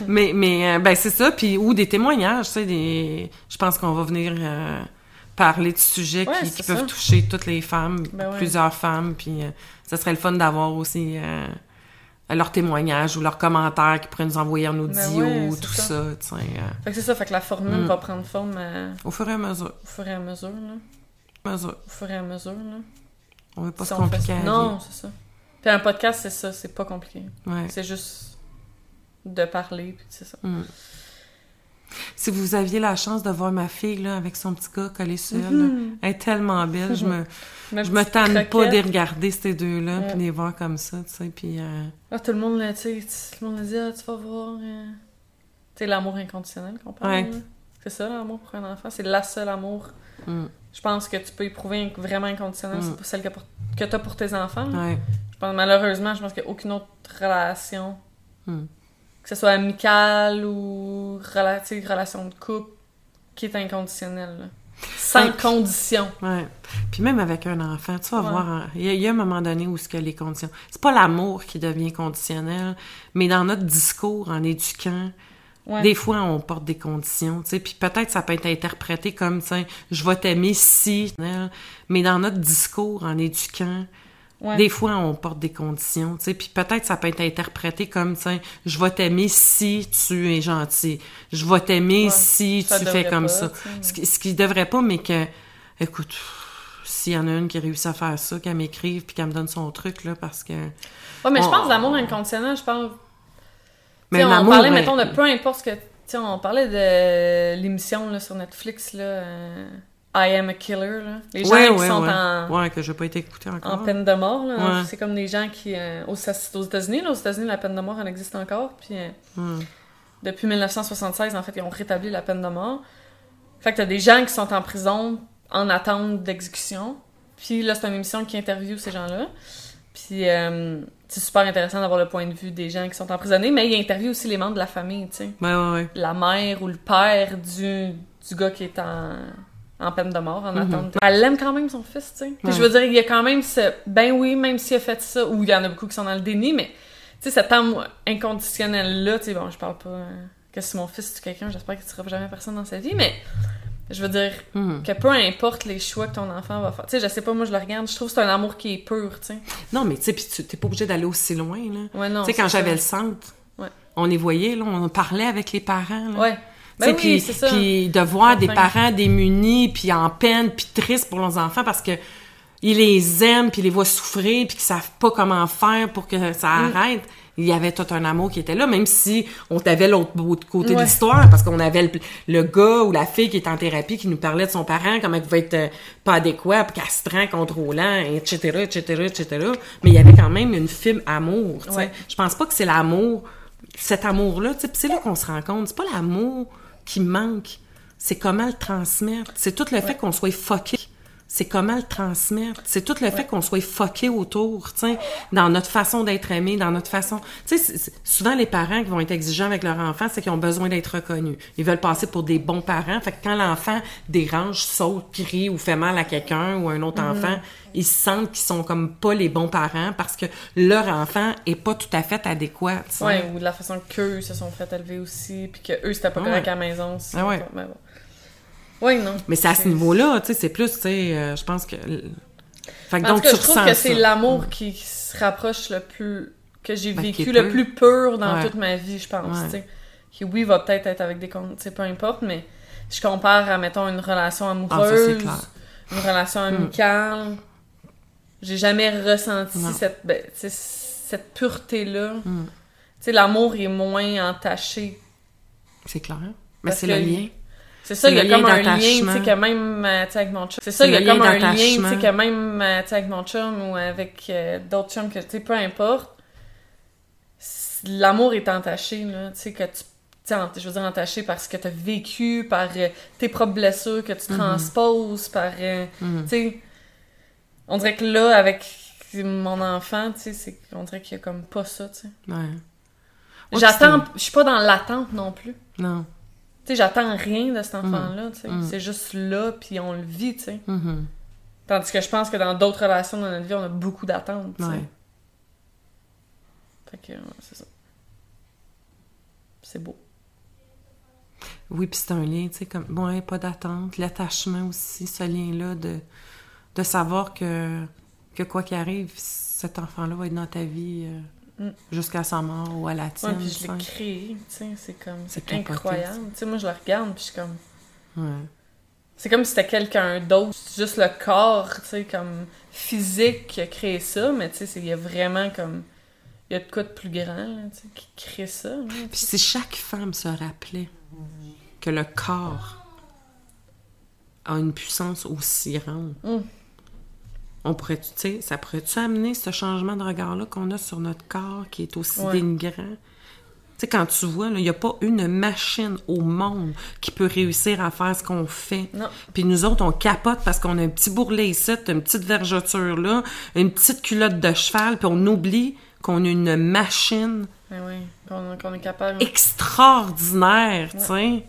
mais mais euh, ben c'est ça puis ou des témoignages, tu sais des je pense qu'on va venir euh, parler de sujets Ouais, qui, peuvent toucher toutes les femmes, Ben ouais. plusieurs femmes puis euh, ça serait le fun d'avoir aussi euh, leurs témoignages ou leurs commentaires qu'ils pourraient nous envoyer en audio ouais, c'est tout ça. ça, tu sais, euh, Fait que c'est ça, fait que la formule Mm. va prendre forme au fur et à mesure, au fur et à mesure, là. mesure. Au fur et à mesure, là. On veut pas Si se compliquer ça. la Non, c'est ça. Puis un podcast, c'est ça, c'est pas compliqué. C'est juste de parler, puis c'est ça. Mm. Si vous aviez la chance de voir ma fille là, avec son petit gars collé sur elle, là, Mhm. elle est tellement belle, je me (laughs) Ma Je me tanne pas de les regarder ces deux-là, Ouais. puis de les voir comme ça, tu sais, puis... euh, Ah, tout le monde, là, tu tout le monde a dit, ah, tu vas voir. euh, Tu sais, l'amour inconditionnel qu'on parle. Ouais. C'est ça, l'amour pour un enfant. C'est la seule amour. mm, Je pense que tu peux éprouver vraiment inconditionnel. Mm. C'est pas celle que, pour... que t'as pour tes enfants. ouais, Je pense, malheureusement, je pense qu'il n'y a aucune autre relation, mm, que ce soit amicale ou rela- relation de couple, qui est inconditionnelle. là. Sans Ouais. condition. ouais. Puis même avec un enfant, tu vas Ouais. voir, hein, il y, a- il y a un moment donné où ce que les conditions... C'est pas l'amour qui devient conditionnel, mais dans notre discours, en éduquant, Ouais. des fois, on porte des conditions, tu sais, puis peut-être ça peut être interprété comme, tu sais, je vais t'aimer si... Mais dans notre discours, en éduquant, Ouais. Des fois, on porte des conditions, tu sais, puis peut-être ça peut être interprété comme, tiens, je vais t'aimer si tu es gentil, je vais t'aimer Ouais, si ça tu fais comme pas, ça. Ce qui, ce qui devrait pas, mais que, écoute, s'il y en a une qui réussit à faire ça, qu'elle m'écrive puis qu'elle me donne son truc, là, parce que... Ouais, mais je pense l'amour inconditionnel, je. Mais Mais on parlait, mettons, de peu importe ce que. Tu sais, on parlait de l'émission là, sur Netflix, là, euh, I Am a Killer. Là. Les gens ouais, qui ouais, sont ouais. en, Ouais, que j'ai pas été écouté encore. en peine de mort. là. C'est comme des gens qui. euh, aux États-Unis, là, aux États-Unis, la peine de mort, elle existe encore. Puis euh, depuis 1976, en fait, ils ont rétabli la peine de mort. Fait que t'as des gens qui sont en prison en attente d'exécution. Puis là, c'est une émission qui interviewe ces gens-là. Puis euh, c'est super intéressant d'avoir le point de vue des gens qui sont emprisonnés, mais il interviewe aussi les membres de la famille, tu sais. Ouais, ouais, ouais. La mère ou le père du, du gars qui est en, en peine de mort, en Mhm. attente. Elle aime quand même son fils, tu sais. Ouais. Je veux dire, il y a quand même ce... Ben oui, même s'il a fait ça, ou il y en a beaucoup qui sont dans le déni, mais tu sais, cet amour inconditionnel-là, tu sais, bon, je parle pas euh, que si mon fils tue quelqu'un, j'espère qu'il ne tuera jamais personne dans sa vie, mais je veux dire Mhm. que peu importe les choix que ton enfant va faire. Tu sais, je sais pas, moi je le regarde, je trouve que c'est un amour qui est pur, tu sais. Non, mais tu sais, puis tu t'es pas obligé d'aller aussi loin, là. Ouais, non. Tu sais, quand j'avais le centre, Ouais. on les voyait, là, on parlait avec les parents, là. Ouais. Ben puis, oui, c'est ça. puis de voir des parents démunis, puis en peine, puis tristes pour leurs enfants parce que ils les aiment, puis ils les voient souffrir, puis qu'ils savent pas comment faire pour que ça Mm. arrête. Il y avait tout un amour qui était là, même si on avait l'autre côté de l'histoire, parce qu'on avait le, le gars ou la fille qui est en thérapie qui nous parlait de son parent, comment il pouvait être euh, pas adéquat, puis castrant, contrôlant, etc., etc., etc. Mais il y avait quand même une film amour, tu sais. Ouais. Je pense pas que c'est l'amour, cet amour-là, tu sais, c'est là qu'on se rend compte. C'est pas l'amour qui manque, c'est comment le transmettre. C'est tout le fait qu'on soit fucké. C'est comment le transmettre. C'est tout le fait qu'on soit fucké autour, tu sais, dans notre façon d'être aimé, dans notre façon. Tu sais, souvent les parents qui vont être exigeants avec leur enfant, c'est qu'ils ont besoin d'être reconnus. Ils veulent passer pour des bons parents. Fait que quand l'enfant dérange, saute, crie ou fait mal à quelqu'un ou à un autre Mm-hmm. enfant, ils sentent qu'ils sont comme pas les bons parents parce que leur enfant est pas tout à fait adéquat. Ouais, ou de la façon qu'eux se sont fait élever aussi, puis que eux c'était pas Ah correct ouais. à la maison. Ah ouais. pas- mais bon. Ouais, non. Mais c'est à ce niveau-là, tu sais, c'est plus, tu sais, euh, je pense que. Fait que En donc, tout cas, je trouve que c'est l'amour qui se rapproche le plus. que j'ai Ben, vécu le plus pur dans Ouais. toute ma vie, je pense. Ouais. tu sais. Qui, oui, va peut-être être avec des comptes, tu sais, peu importe, mais je compare à, mettons, une relation Ah, ça, amoureuse. une relation amicale. J'ai jamais ressenti Non. cette, ben, cette pureté-là. Mm. Tu sais, l'amour est moins entaché. C'est clair. Mais c'est le lien. C'est ça, il y a comme un lien, tu sais, que même, euh, tu sais, avec mon chum. C'est ça, il y a comme un lien, tu sais, que même, euh, tu sais, avec mon chum ou avec euh, d'autres chums, que, tu sais, peu importe, l'amour est entaché, là, tu sais, que tu, tu je veux dire entaché parce que t'as vécu, par euh, tes propres blessures que tu transposes, par, euh, Mhm. tu sais, on dirait que là, avec mon enfant, tu sais, c'est, on dirait qu'il y a comme pas ça, tu sais. Ouais. Ouais, J'attends, je suis pas dans l'attente non plus. Non. Sais, j'attends rien de cet enfant-là, tu sais. Mm. C'est juste là, puis on le vit, tu sais. Mhm. Tandis que je pense que dans d'autres relations dans notre vie, on a beaucoup d'attentes, tu sais. Ouais. Fait que, ouais, c'est ça. C'est beau. Oui, puis c'est un lien, tu sais, comme, bon, pas d'attente, l'attachement aussi, ce lien-là de, de savoir que, que quoi qu'il arrive, cet enfant-là va être dans ta vie euh, Mm. jusqu'à sa mort ou à la Ouais, tienne. puis je l'ai créé. C'est comme, C'est incroyable. Tu sais, moi, je le regarde, puis je suis comme... Ouais. C'est comme si c'était quelqu'un d'autre. C'est juste le corps, tu sais, comme physique qui a créé ça, mais tu sais, il y a vraiment comme... Il y a de quoi de plus grand, là, qui crée ça. là. Puis si chaque femme se rappelait que le corps a une puissance aussi grande, Mm. On pourrait, tu sais, ça pourrait-tu amener ce changement de regard-là qu'on a sur notre corps qui est aussi Ouais. dénigrant? Tu sais, quand tu vois, il n'y a pas une machine au monde qui peut réussir à faire ce qu'on fait. Puis nous autres, on capote parce qu'on a un petit bourrelet ici, une petite vergeture là, une petite culotte de cheval, puis on oublie qu'on a une machine Mais oui, qu'on qu'on est capable... extraordinaire, tu sais.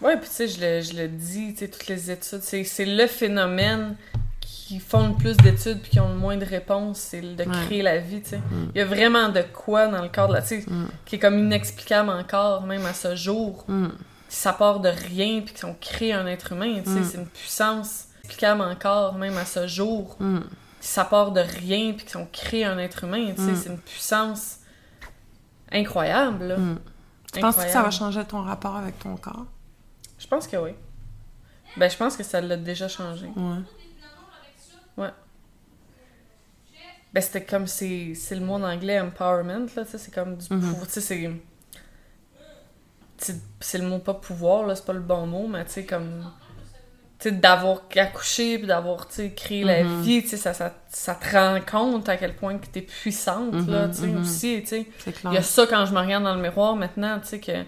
Ouais, puis tu sais, je le, je le dis, tu sais, toutes les études, c'est c'est le phénomène qui font le plus d'études puis qui ont le moins de réponses, c'est de Ouais. créer la vie, tu sais. Il y a vraiment de quoi dans le corps de la, tu sais, qui est comme inexplicable encore, même à ce jour. Mm. Ça part de rien puis qu'on crée un être humain, tu sais, c'est une puissance inexplicable encore, même à ce jour. Mm. Ça part de rien puis qu'on crée un être humain, tu sais, Mm. c'est une puissance incroyable, là. Mm. Tu penses que ça va changer ton rapport avec ton corps? Je pense que oui. Ben, je pense que ça l'a déjà changé. Ouais. Ben, c'était comme, c'est c'est le mot en anglais, empowerment, là, c'est comme du Mhm. pouvoir, tu sais, c'est... c'est- le mot pas pouvoir, là, c'est pas le bon mot, mais tu sais, comme... Tu sais, d'avoir accouché, puis d'avoir, tu sais, créé la Mhm. vie, tu sais, ça, ça, ça te rend compte à quel point que t'es puissante, là, Mhm, tu sais, aussi, tu sais. Il y a ça quand je me regarde dans le miroir maintenant, tu sais, que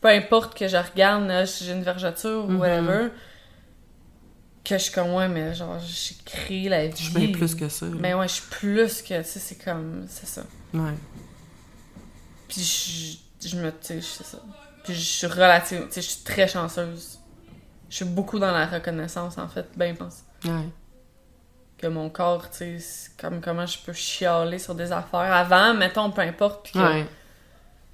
peu importe que je regarde, si j'ai une vergeture ou whatever, que je suis comme, ouais, mais genre, j'ai créé la vie. Je suis bien plus que ça. Mais ouais, je suis plus que, tu sais, c'est comme, c'est ça. Ouais. Puis je, je me, tu sais, c'est ça. Puis je suis relative, tu sais, je suis très chanceuse. Je suis beaucoup dans la reconnaissance, en fait, ben, je pense. Ouais. Que mon corps, tu sais, comme comment je peux chialer sur des affaires. Avant, mettons, peu importe, puis que, Ouais.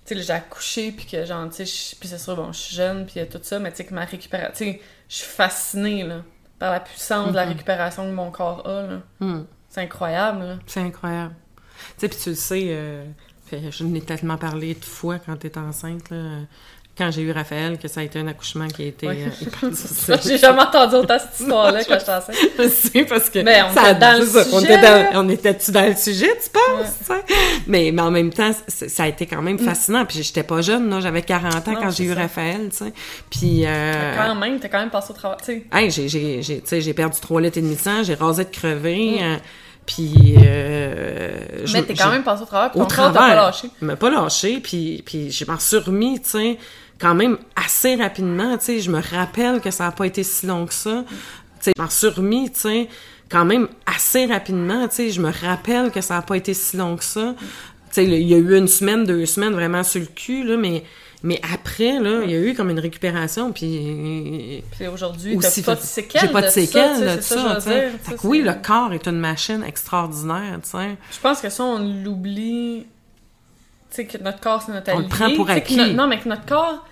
tu sais, j'ai accouché, puis que, genre, tu sais, puis c'est sûr, bon, je suis jeune, puis tout ça, mais tu sais, que ma récupération, tu sais, je suis fascinée, là, par la puissance de la Mhm. récupération que mon corps a, là. Hmm. C'est incroyable, là. C'est incroyable. Tu sais, puis tu le sais, euh, fait, je n'ai tellement parlé de fois quand tu enceinte, là, quand j'ai eu Raphaël, que ça a été un accouchement qui a été Ouais. euh, (laughs) difficile. J'ai jamais entendu autant cette histoire-là quand j'étais (laughs) enceinte. Je sais, parce que Mais on ça était dans le ça, on sujet. était dans- on était-tu dans le sujet, tu penses? tu sais? Mais, mais en même temps, ça a été quand même fascinant. Puis j'étais pas jeune, là, j'avais 40 ans Mm. Non, quand j'ai eu ça. Raphaël, tu sais. Puis... euh, Quand même, t'as quand même passé au travail, tu sais. Hey, j'ai, j'ai, j'ai, tu sais, j'ai perdu 3 litres et demi de sang, j'ai rasé de crever, Mm. euh, puis... Euh, je- Mais t'es quand même passé au travail, puis au ton corps t'a pas lâché. M'a pas lâché, puis, puis je m'en suis remis, tu sais, quand même assez rapidement, tu sais. Je me rappelle que ça a pas été si long que ça. Tu sais, je m'en suis remis, tu sais, quand même assez rapidement, tu sais. Je me rappelle que ça a pas été si long que ça. Tu sais, il y a eu une semaine, deux semaines vraiment sur le cul, là, mais... Mais après, là, il y a eu comme une récupération, puis Puis aujourd'hui, t'as pas de séquelles J'ai pas de séquelles de ça, oui, le corps est une machine extraordinaire, tu sais. Je pense que ça, on l'oublie. Tu sais, que notre corps, c'est notre On allié. le prend pour acquis. no- non, mais que notre corps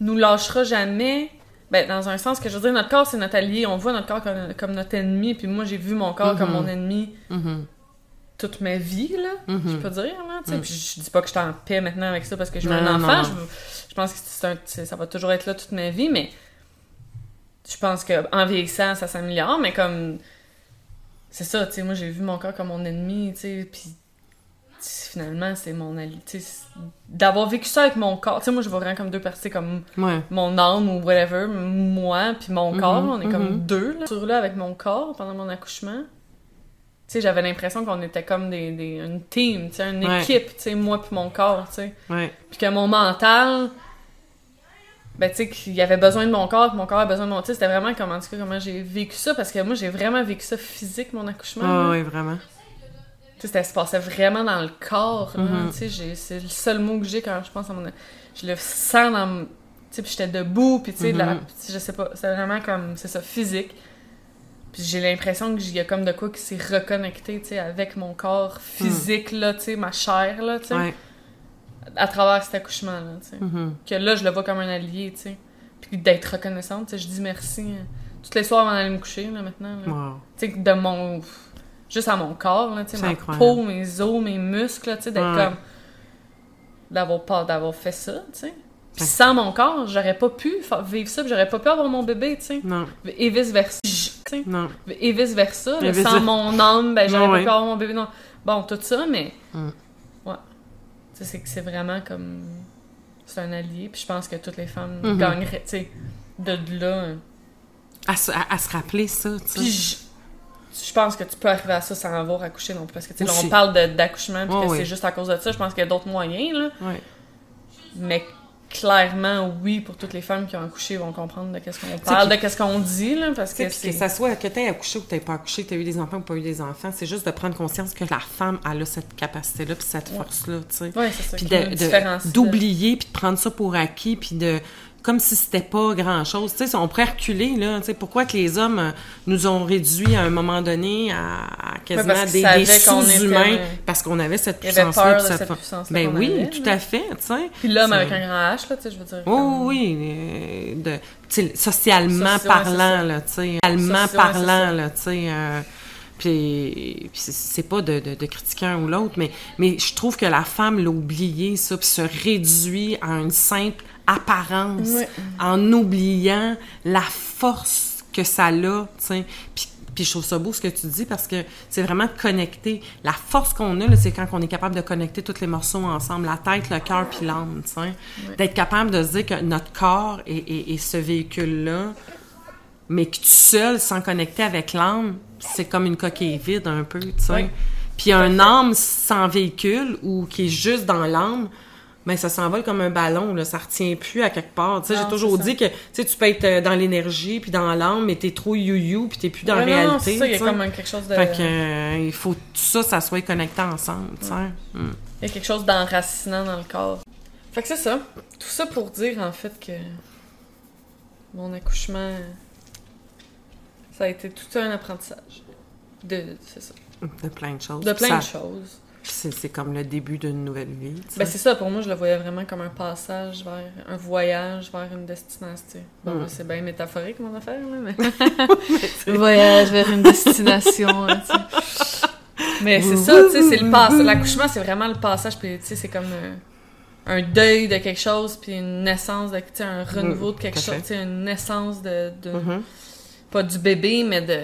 nous lâchera jamais. Ben, dans un sens que je veux dire, notre corps, c'est notre allié. On voit notre corps comme, comme notre ennemi. Puis moi, j'ai vu mon corps comme Mhm. mon ennemi Mhm. toute ma vie, là. Je peux dire, là. Mm. Puis je dis pas que je suis en paix maintenant avec ça parce que Non, un enfant. non. Je, je pense que un- ça va toujours être là toute ma vie, mais je pense que en vieillissant, ça s'améliore, mais comme. C'est ça, tu sais, moi j'ai vu mon corps comme mon ennemi, tu sais, puis finalement c'est mon d'avoir vécu ça avec mon corps, tu sais, moi je vois vraiment comme deux parties, comme Ouais. mon âme ou whatever, moi puis mon Mhm, corps, on est comme mhm. deux là, sur là avec mon corps pendant mon accouchement. Tu sais, j'avais l'impression qu'on était comme des, des une team, tu sais, une Ouais. équipe, tu sais, moi puis mon corps, tu sais. Ouais. Puis que mon mental, ben, tu sais, qu'il y avait besoin de mon corps, que mon corps avait besoin de mon... Tu c'était vraiment, comme, en tout cas, comment j'ai vécu ça, parce que moi, j'ai vraiment vécu ça physique, mon accouchement. Ah, là. ouais, vraiment. Tu sais, c'était- ça se passait vraiment dans le corps, là. Mhm. Tu sais, j'ai- c'est le seul mot que j'ai quand je pense à mon... Je le sens dans... mon- Tu sais, puis j'étais debout, puis tu sais, Mhm. je sais pas, c'est vraiment comme... C'est ça, physique. Puis j'ai l'impression qu'il y a comme de quoi qui s'est reconnecté, tu sais, avec mon corps physique, là, tu sais, ma chair, là, tu sais, Ouais. à travers cet accouchement-là, tu sais Mhm. que là, je le vois comme un allié, tu sais. Puis d'être reconnaissante, tu sais, je dis merci euh, toutes les soirs avant d'aller me coucher, là, maintenant. là. Wow. Tu sais, de mon... Juste à mon corps, là, ma incroyable. peau, mes os, mes muscles, d'être Ouais. comme... D'avoir pas d'avoir fait ça, tu sais. Puis sans mon corps, j'aurais pas pu vivre ça, j'aurais pas pu avoir mon bébé, tu sais. Non, Et vice-versa, tu sais. non. Et vice-versa, vice- sans mon âme, ben j'aurais Ouais, pas pu avoir mon bébé. Non. Bon, tout ça, mais... Mm. Ouais. Tu sais, c'est que c'est vraiment comme... C'est un allié, puis je pense que toutes les femmes Mhm. gagneraient, tu sais, de de là... euh, À, se- à- à se rappeler ça, tu sais. Je, pense que tu peux arriver à ça sans avoir accouché non plus, parce que, tu sais, on parle d'accouchement, puis que c'est juste à cause de ça. Je pense qu'il y a d'autres moyens, là. Ouais. Mais clairement, oui, pour toutes les femmes qui ont accouché, vont comprendre de qu'est-ce qu'on parle, de qu'est-ce qu'on dit, là, parce que que ça soit que tu aies accouché ou que tu pas accouché, que tu eu des enfants ou pas eu des enfants, c'est juste de prendre conscience que la femme, elle a cette capacité-là puis cette force-là, tu sais. Ouais, c'est ça Puis d'oublier, puis de prendre ça pour acquis, puis de comme si c'était pas grand-chose. Tu sais, on pourrait reculer, là. Tu sais, pourquoi que les hommes euh, nous ont réduits à un moment donné à, à quasiment des, sous-humains? parce qu'on avait cette puissance-là. peur puis de cette puissance-là Ben oui, avait, tout à fait, tu sais. Puis l'homme avec un grand H, là, tu sais, je veux dire. Oh comme- oui, euh, de, socialement parlant, là, tu sais, allemand Soci- ouais, c'est parlant, là, tu sais, euh, puis, puis c'est- pas de, de, de critiquer un ou l'autre, mais, mais je trouve que la femme l'a oublié, ça, puis se réduit à une simple apparence, en oubliant la force que ça a, tu sais, puis puis je trouve ça beau ce que tu dis parce que c'est vraiment connecter. La force qu'on a, là, c'est quand on est capable de connecter tous les morceaux ensemble, la tête, le cœur puis l'âme, tu sais. D'être capable de se dire que notre corps et, et- et ce véhicule-là, mais que tout seul, sans connecter avec l'âme, c'est comme une coquille vide un peu, tu sais. Oui. Puis un âme sans véhicule ou qui est juste dans l'âme, ben ça s'envole comme un ballon, là, ça retient plus à quelque part. Tu sais, j'ai toujours dit que tu tu peux être euh, dans l'énergie puis dans l'âme, mais t'es trop you-you puis t'es plus dans Ouais, la non, réalité. ça, il y a tu sais. comme un- quelque chose de... Fait que euh, il faut que tout ça, ça soit connecté ensemble, tu sais. Mm. Il y a quelque chose d'enracinant dans le corps. Fait que c'est ça. Tout ça pour dire, en fait, que mon accouchement, ça a été tout un apprentissage. De, c'est ça. De plein de choses. De plein de choses. C'est c'est comme le début d'une nouvelle vie. Ben c'est ça, pour moi, je le voyais vraiment comme un passage vers un voyage vers une destination. tu sais. Bon, Mm. là, c'est bien métaphorique, mon affaire, là, mais... (laughs) (laughs) voyage vers une destination. Mais c'est ça, tu sais, c'est le passage. L'accouchement, c'est vraiment le passage, puis tu sais, c'est comme euh, un deuil de quelque chose, puis une naissance, de, un renouveau de quelque chose, fait. tu sais, une naissance de... de Mhm. Pas du bébé, mais de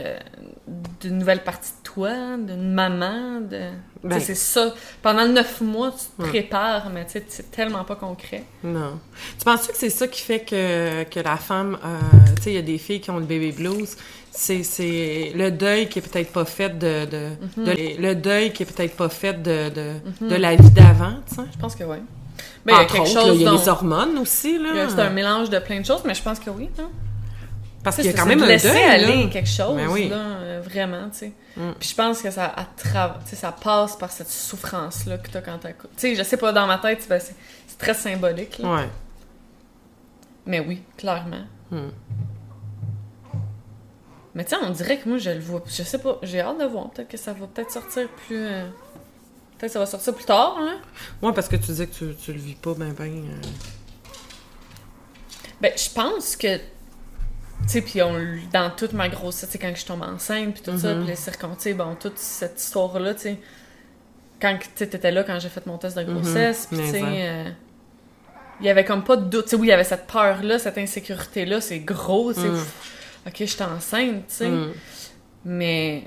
d'une nouvelle partie de toi, d'une maman, de... tu Ben- c'est ça. Pendant neuf mois, tu te Ouais. prépares, mais tu sais, c'est tellement pas concret. Non. Tu penses que c'est ça qui fait que, que la femme, euh, tu sais, il y a des filles qui ont le baby blues, c'est, c'est le deuil qui est peut-être pas fait de, de, Mhm. de- le deuil qui est peut-être pas fait de, de, de la vie d'avant, tu sais? Je pense que oui. Mais il y a quelque autres, chose il y a dont- les hormones aussi, là. C'est un mélange de plein de choses, mais je pense que oui. hein. Parce Tu qu'il y a quand même un laisser deuil, aller là. quelque chose, Ben oui. là, euh, vraiment, tu sais. Mm. Puis je pense que ça, à tra- tu sais, ça passe par cette souffrance-là que t'as quand t'accouches. Tu sais, je sais pas, dans ma tête, ben, c'est c'est très symbolique, là. Ouais. Mais oui, clairement. Mm. Mais tu sais, on dirait que moi, je le vois. Je sais pas, j'ai hâte de voir. Peut-être que ça va peut-être sortir plus... euh, Peut-être que ça va sortir plus tard, hein. Ouais, parce que tu disais que tu, tu le vis pas ben ben. euh, Ben, je pense que. Tu sais, puis on, dans toute ma grossesse, tu sais, quand je tombe enceinte, puis tout ça, Mhm. puis les circonstances, bon, toute cette histoire-là, tu sais. Quand tu sais, t'étais là quand j'ai fait mon test de grossesse, puis tu sais. Euh, Il y avait comme pas de doute. Tu sais, oui, il y avait cette peur-là, cette insécurité-là, c'est gros, tu sais. Mm. ok, je suis enceinte, tu sais. Mais,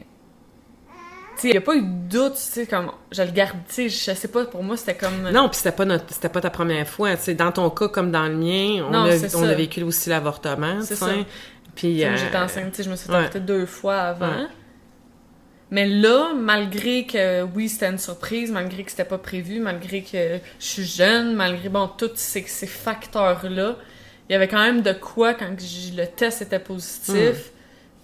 il n'y a pas eu de doute, tu sais, comme, je le garde, tu sais, je sais pas, pour moi, c'était comme. Non, puis c'était pas notre, c'était pas ta première fois. C'est dans ton cas comme dans le mien, on, Non, a, on a vécu aussi l'avortement, tu C'est sais. ça. Puis Tu sais, euh, J'étais enceinte, tu sais, je me suis ouais. avortée deux fois avant. Ouais. Mais là, malgré que, oui, c'était une surprise, malgré que c'était pas prévu, malgré que je suis jeune, malgré, bon, tous ces, ces facteurs-là, il y avait quand même de quoi, quand le test était positif, Hmm.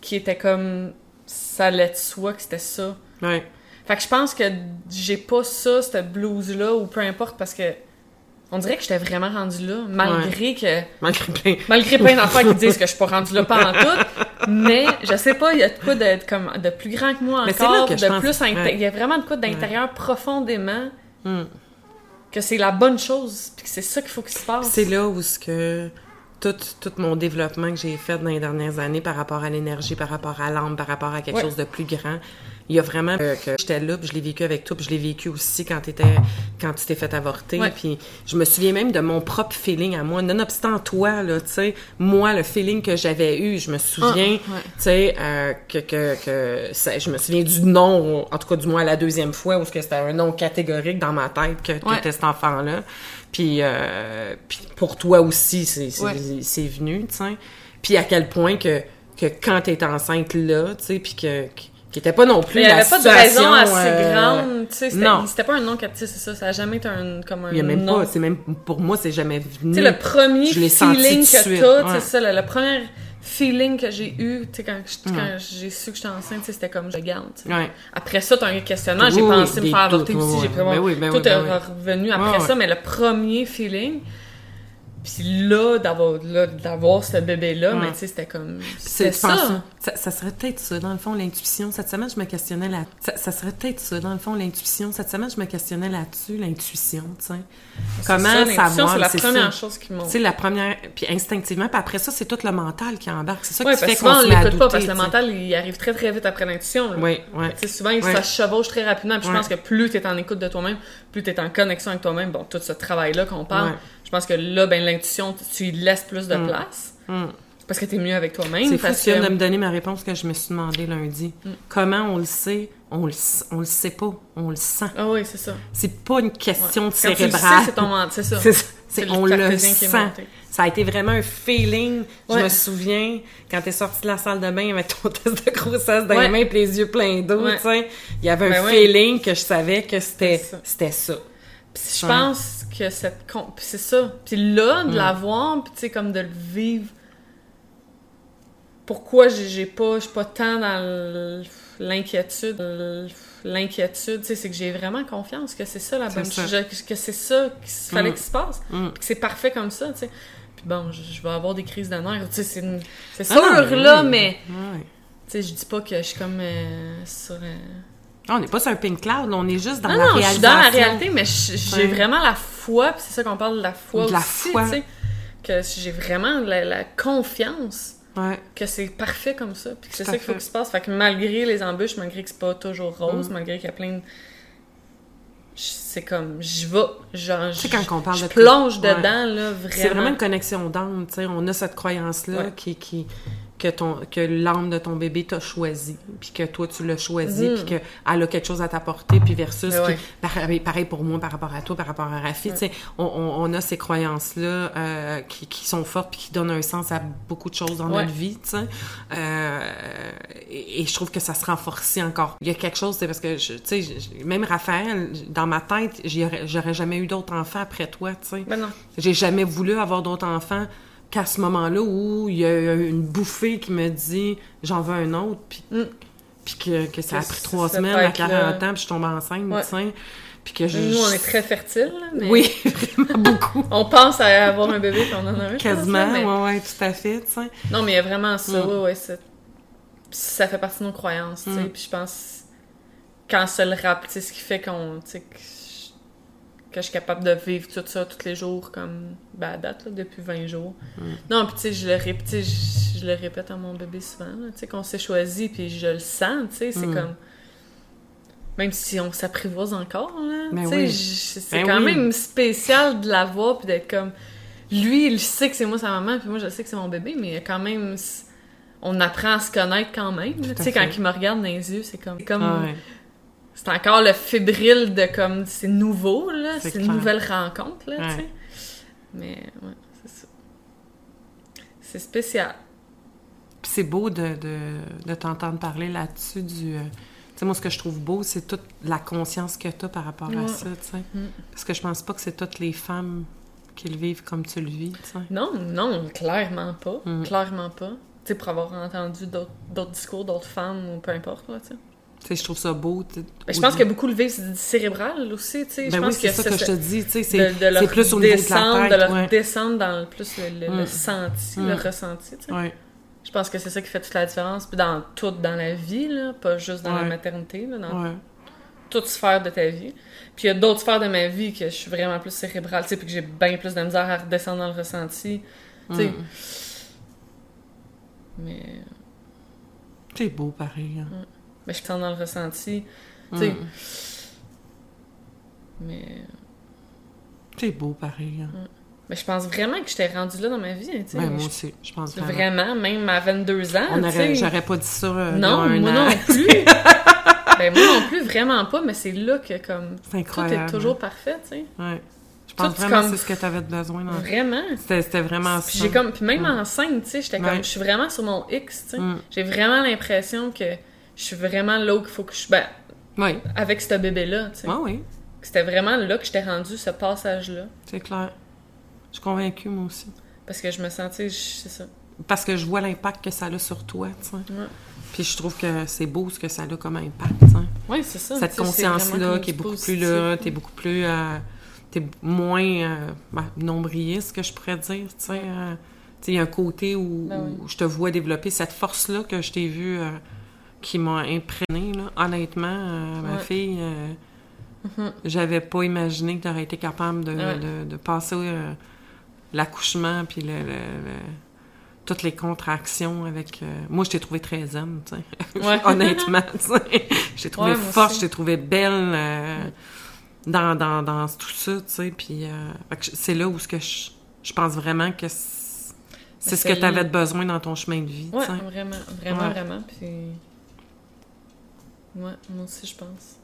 qui était comme, ça allait de soi que c'était ça. Ouais. Fait que je pense que j'ai pas ça, cette blues-là, ou peu importe, parce que on dirait que j'étais vraiment rendue là, malgré que... Malgré plein. Malgré plein d'affaires qui disent que je suis pas (laughs) rendue là pas en tout, mais je sais pas, il y a de quoi de, comme, de plus grand que moi Mais encore, que de pense- plus ouais. il y a vraiment de quoi d'intérieur profondément Mm. que c'est la bonne chose, puis que c'est ça qu'il faut qu'il se passe. C'est là où ce que tout, tout mon développement que j'ai fait dans les dernières années par rapport à l'énergie, par rapport à l'âme, par rapport à quelque chose de plus grand, il y a vraiment que, que j'étais là, puis je l'ai vécu avec toi, puis je l'ai vécu aussi quand t'étais quand tu t'es fait avorter, Ouais. puis je me souviens même de mon propre feeling à moi, nonobstant toi là, tu sais, moi le feeling que j'avais eu, je me souviens, Ah, ouais. tu sais, euh, que que que ça- je me souviens du nom, en tout cas du moins la deuxième fois où que c'était un nom catégorique dans ma tête que, que Ouais. était cet enfant là. Puis, euh, puis pour toi aussi, c'est venu, tu sais. Puis à quel point que, que quand t'es enceinte là, tu sais, puis que, qui était pas non plus Mais il y la avait pas de raison assez euh, grande, tu sais, c'était pas un nom captif, c'est ça, ça a jamais été un, comme un Il y a même nom. pas, c'est même, pour moi, c'est jamais venu. Tu sais, le premier Je feeling que t'as, ouais. c'est ça, le, le premier feeling que j'ai eu, tu sais, quand, j'ai su que j'étais enceinte, c'était comme je garde. Ouais. Après ça, t'as un questionnement, j'ai Oui, pensé me faire avorter aussi, j'ai vraiment... Oui, tout oui, est revenu après ça, mais le premier feeling, puis là, d'avoir là, d'avoir ce bébé-là, Ouais. mais tu sais, c'était comme... C'est- ça. ça. Ça serait peut-être ça, dans le fond, l'intuition. Cette semaine, je me questionnais là. Ça, ça serait peut-être ça, dans le fond, l'intuition. Cette semaine, je me questionnais là-dessus, l'intuition, tu sais. Comment ça, l'intuition, savoir, c'est la c'est première ça? chose qui monte. Tu sais, la première, puis instinctivement, puis après ça, c'est tout le mental qui embarque. C'est ça Ouais, qui parce fait que souvent, qu'on on se met à l'écoute pas, douter, parce que le mental, il arrive très très vite après l'intuition. là. Oui, oui. Tu sais, souvent, il Ouais. ça se chevauche très rapidement. Puis je pense que plus tu es en écoute de toi-même, plus tu es en connexion avec toi-même, bon, tout ce travail-là qu'on parle, pense que là, ben, l'intuition, tu y laisses plus de place. Mm. Parce que tu es mieux avec toi-même. C'est fou, parce tu viens que... de me donner ma réponse que je me suis demandé lundi. Mm. Comment on le sait? On le, on le sait pas, on le sent. Ah oui, c'est ça. C'est pas une question Ouais. de cérébrale. c'est ton mental, c'est ça. C'est le on le sent. Ça a été vraiment un feeling. Je me souviens, quand t'es sorti de la salle de bain avec ton (laughs) test de grossesse dans Ouais. les mains et les yeux pleins d'eau, Ouais. tu sais, il y avait un Ben feeling que je savais que c'était ça. ça. Puis je pense que cette... con- Puis c'est ça. Puis là, de Mm. l'avoir, puis tu sais, comme de le vivre... Pourquoi j'ai pas... Je suis pas tant dans l'inquiétude... L'inquiétude, tu sais, c'est que j'ai vraiment confiance que c'est ça la bonne je- que c'est ça qu'il fallait Mm. qu'il se passe. Mm. Puis que c'est parfait comme ça, tu sais. Puis bon, je, vais avoir des crises de nerfs, tu sais, c'est une- c'est Ah sûr, là, mais... Tu sais, je dis pas que je suis comme euh, sur... euh, on n'est pas sur un pink cloud, on est juste dans non, la non, je suis dans la réalité, mais j'ai Ouais. vraiment la foi, puis c'est ça qu'on parle de la foi De la aussi, foi. tu sais, que j'ai vraiment la, la confiance Ouais. que c'est parfait comme ça, puis que c'est ça qu'il faut qu'il se passe. Fait que malgré les embûches, malgré que c'est pas toujours rose, Mm. malgré qu'il y a plein de... C'est comme, j'y vais, genre, je, quand on parle je de- plonge Ouais. dedans, là, vraiment. C'est vraiment une connexion d'âme, tu sais. On a cette croyance-là qui, que, ton, que l'âme de ton bébé t'a choisi, puis que toi, tu l'as choisi, Mhm. puis qu'elle a quelque chose à t'apporter, puis versus... Ouais. qui- pareil, pour moi, par rapport à toi, par rapport à Rafi, on, on, a ces croyances-là euh, qui, qui sont fortes, puis qui donnent un sens à beaucoup de choses dans Ouais. notre vie. Euh, et, et je trouve que ça se renforce encore. Il y a quelque chose, c'est parce que, tu sais, même Raphaël, dans ma tête, j'aurais jamais eu d'autres enfants après toi, tu sais. Ben non. J'ai jamais voulu avoir d'autres enfants qu'à ce moment-là où il y a une bouffée qui me dit j'en veux un autre, puis, Mm. puis que, que ça a pris trois ça semaines à être 40 là. ans, puis je tombe enceinte, Ouais. tu sais. Puis que je. Nous, on est très fertiles, là, mais... Oui, (laughs) vraiment beaucoup. On pense à avoir un bébé, puis on en a un. pense, Quasiment, là, mais- ouais, ouais, tout à fait, tu sais. Non, mais il y a vraiment ça, Mm. ouais, c'est- Puis ça fait partie de nos croyances, tu sais. Mm. Puis je pense, quand se le rappelle, sais, ce qui fait qu'on, tu sais, que je, suis capable de vivre tout ça tous les jours, comme, ben, à date, là, depuis 20 jours. Mm. Non, puis tu sais, je le je, je le répète à mon bébé souvent, tu sais, qu'on s'est choisi, puis je le sens, tu sais, c'est Mm. comme... Même si on s'apprivoise encore, là, Ben tu sais, oui. je- c'est Ben quand oui. même spécial de l'avoir, puis d'être comme... Lui, il sait que c'est moi sa maman, puis moi, je sais que c'est mon bébé, mais il y a quand même... on apprend à se connaître quand même. Tu sais, quand il me regarde dans les yeux, c'est comme... comme Ah ouais. C'est encore le fébrile de comme... C'est nouveau, là. C'est une nouvelle rencontre, là, tu Ouais. sais. Mais, ouais, c'est ça. C'est spécial. C'est beau de, de, de t'entendre parler là-dessus du... euh, tu sais, moi, ce que je trouve beau, c'est toute la conscience que tu as par rapport à ça, tu sais. Mm. Parce que je pense pas que c'est toutes les femmes qui le vivent comme tu le vis, tu sais. Non, non, clairement pas. Mm. Clairement pas. Tu sais, pour avoir entendu d'autres d'autres discours d'autres femmes ou peu importe, là, tu sais. Je trouve ça beau. Ben, je pense que beaucoup le vivent cérébral aussi, sais. je Ben oui, pense c'est ça que je te dis, c'est plus au niveau de descendre, la de tête, leur ouais. descendre dans le, plus le, le- le Mm. senti, Mm. le ressenti. Ouais. Je pense que c'est ça qui fait toute la différence, puis dans tout dans la vie, là, pas juste dans la Ouais. maternité, maternité, là, dans toute sphère de ta vie. Puis il y a d'autres sphères de ma vie que je suis vraiment plus cérébrale, puis que j'ai bien plus de misère à redescendre dans le ressenti. Mm. Mais, C'est beau, pareil. hein. Mais je suis dans le ressenti, tu sais. Mm. Mais, C'est beau, pareil. hein. mais je pense vraiment que j'étais rendue là dans ma vie, tu sais. Ben, moi aussi, je pense vraiment. Vraiment, même à 22 ans, tu j'aurais pas dit ça euh, il y a Non, un moi an. non plus. (laughs) ben moi non plus, vraiment pas, mais c'est là que comme C'est tout est toujours parfait, tu sais. Ouais. Je pense Tout vraiment que c'est ce que tu avais besoin. Dans... Vraiment. C'était, vraiment Puis ça. comme puis même Mm. enceinte, tu sais, j'étais comme je suis vraiment sur mon X, tu sais. Mm. J'ai vraiment l'impression que je suis vraiment là où il faut que je ben Oui. avec ce bébé là, tu sais. Ah oui, C'était vraiment là que j'étais rendue ce passage là c'est clair. Je suis convaincue, moi aussi. parce que je me sentais c'est ça. Parce que je vois l'impact que ça a sur toi, tu sais. Ouais. Puis je trouve que c'est beau ce que ça a comme impact, tu sais. Oui, c'est ça. Cette conscience-là qui est beaucoup positif, plus là, t'es beaucoup plus... euh, t'es moins euh, ben, nombriliste, que je pourrais dire, tu sais. euh, tu sais, il y a un côté où, Ben oui. où je te vois développer cette force-là que je t'ai vue, euh, qui m'a imprégnée, là. Honnêtement, euh, ma Ouais. fille... euh, Mhm. J'avais pas imaginé que tu aurais été capable de, Ouais. de, de passer euh, l'accouchement puis le, le- le- toutes les contractions avec... euh, Moi, je t'ai trouvé très zen, tu sais. (laughs) Ouais. Honnêtement, tu sais. Je t'ai trouvé Ouais, moi forte, je t'ai trouvé belle dans, dans, dans tout ça, tu sais. Puis c'est là où ce que je, je pense vraiment que c'est ce que tu avais besoin dans ton chemin de vie, vraiment, vraiment, Ouais. vraiment. Puis. Ouais, moi aussi, je pense.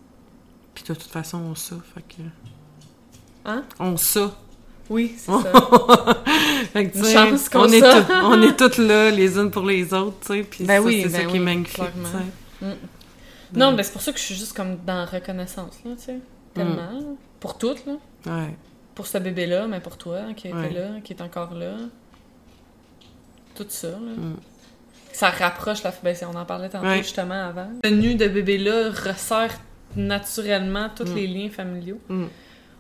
Puis de toute façon, on ça, fait que... Hein? On ça. Oui, c'est ça. (laughs) Fait que, tu Une sais, chance qu'on on, est tout- on est toutes là, les unes pour les autres, tu sais. Puis Ben ça, oui, c'est ben ça qui oui, est magnifique, sais. Non, mais c'est pour ça que je suis juste comme dans reconnaissance, là, tu sais. Tellement. là. Pour toutes, là. Ouais. Pour ce bébé-là, mais pour toi, qui était Ouais. là, qui est encore là. Tout ça, là. Mm. Ça rapproche la... Ben, on en parlait tantôt, Ouais. justement, avant. Le nu de bébé-là resserre naturellement tous Mm. les liens familiaux. Mm.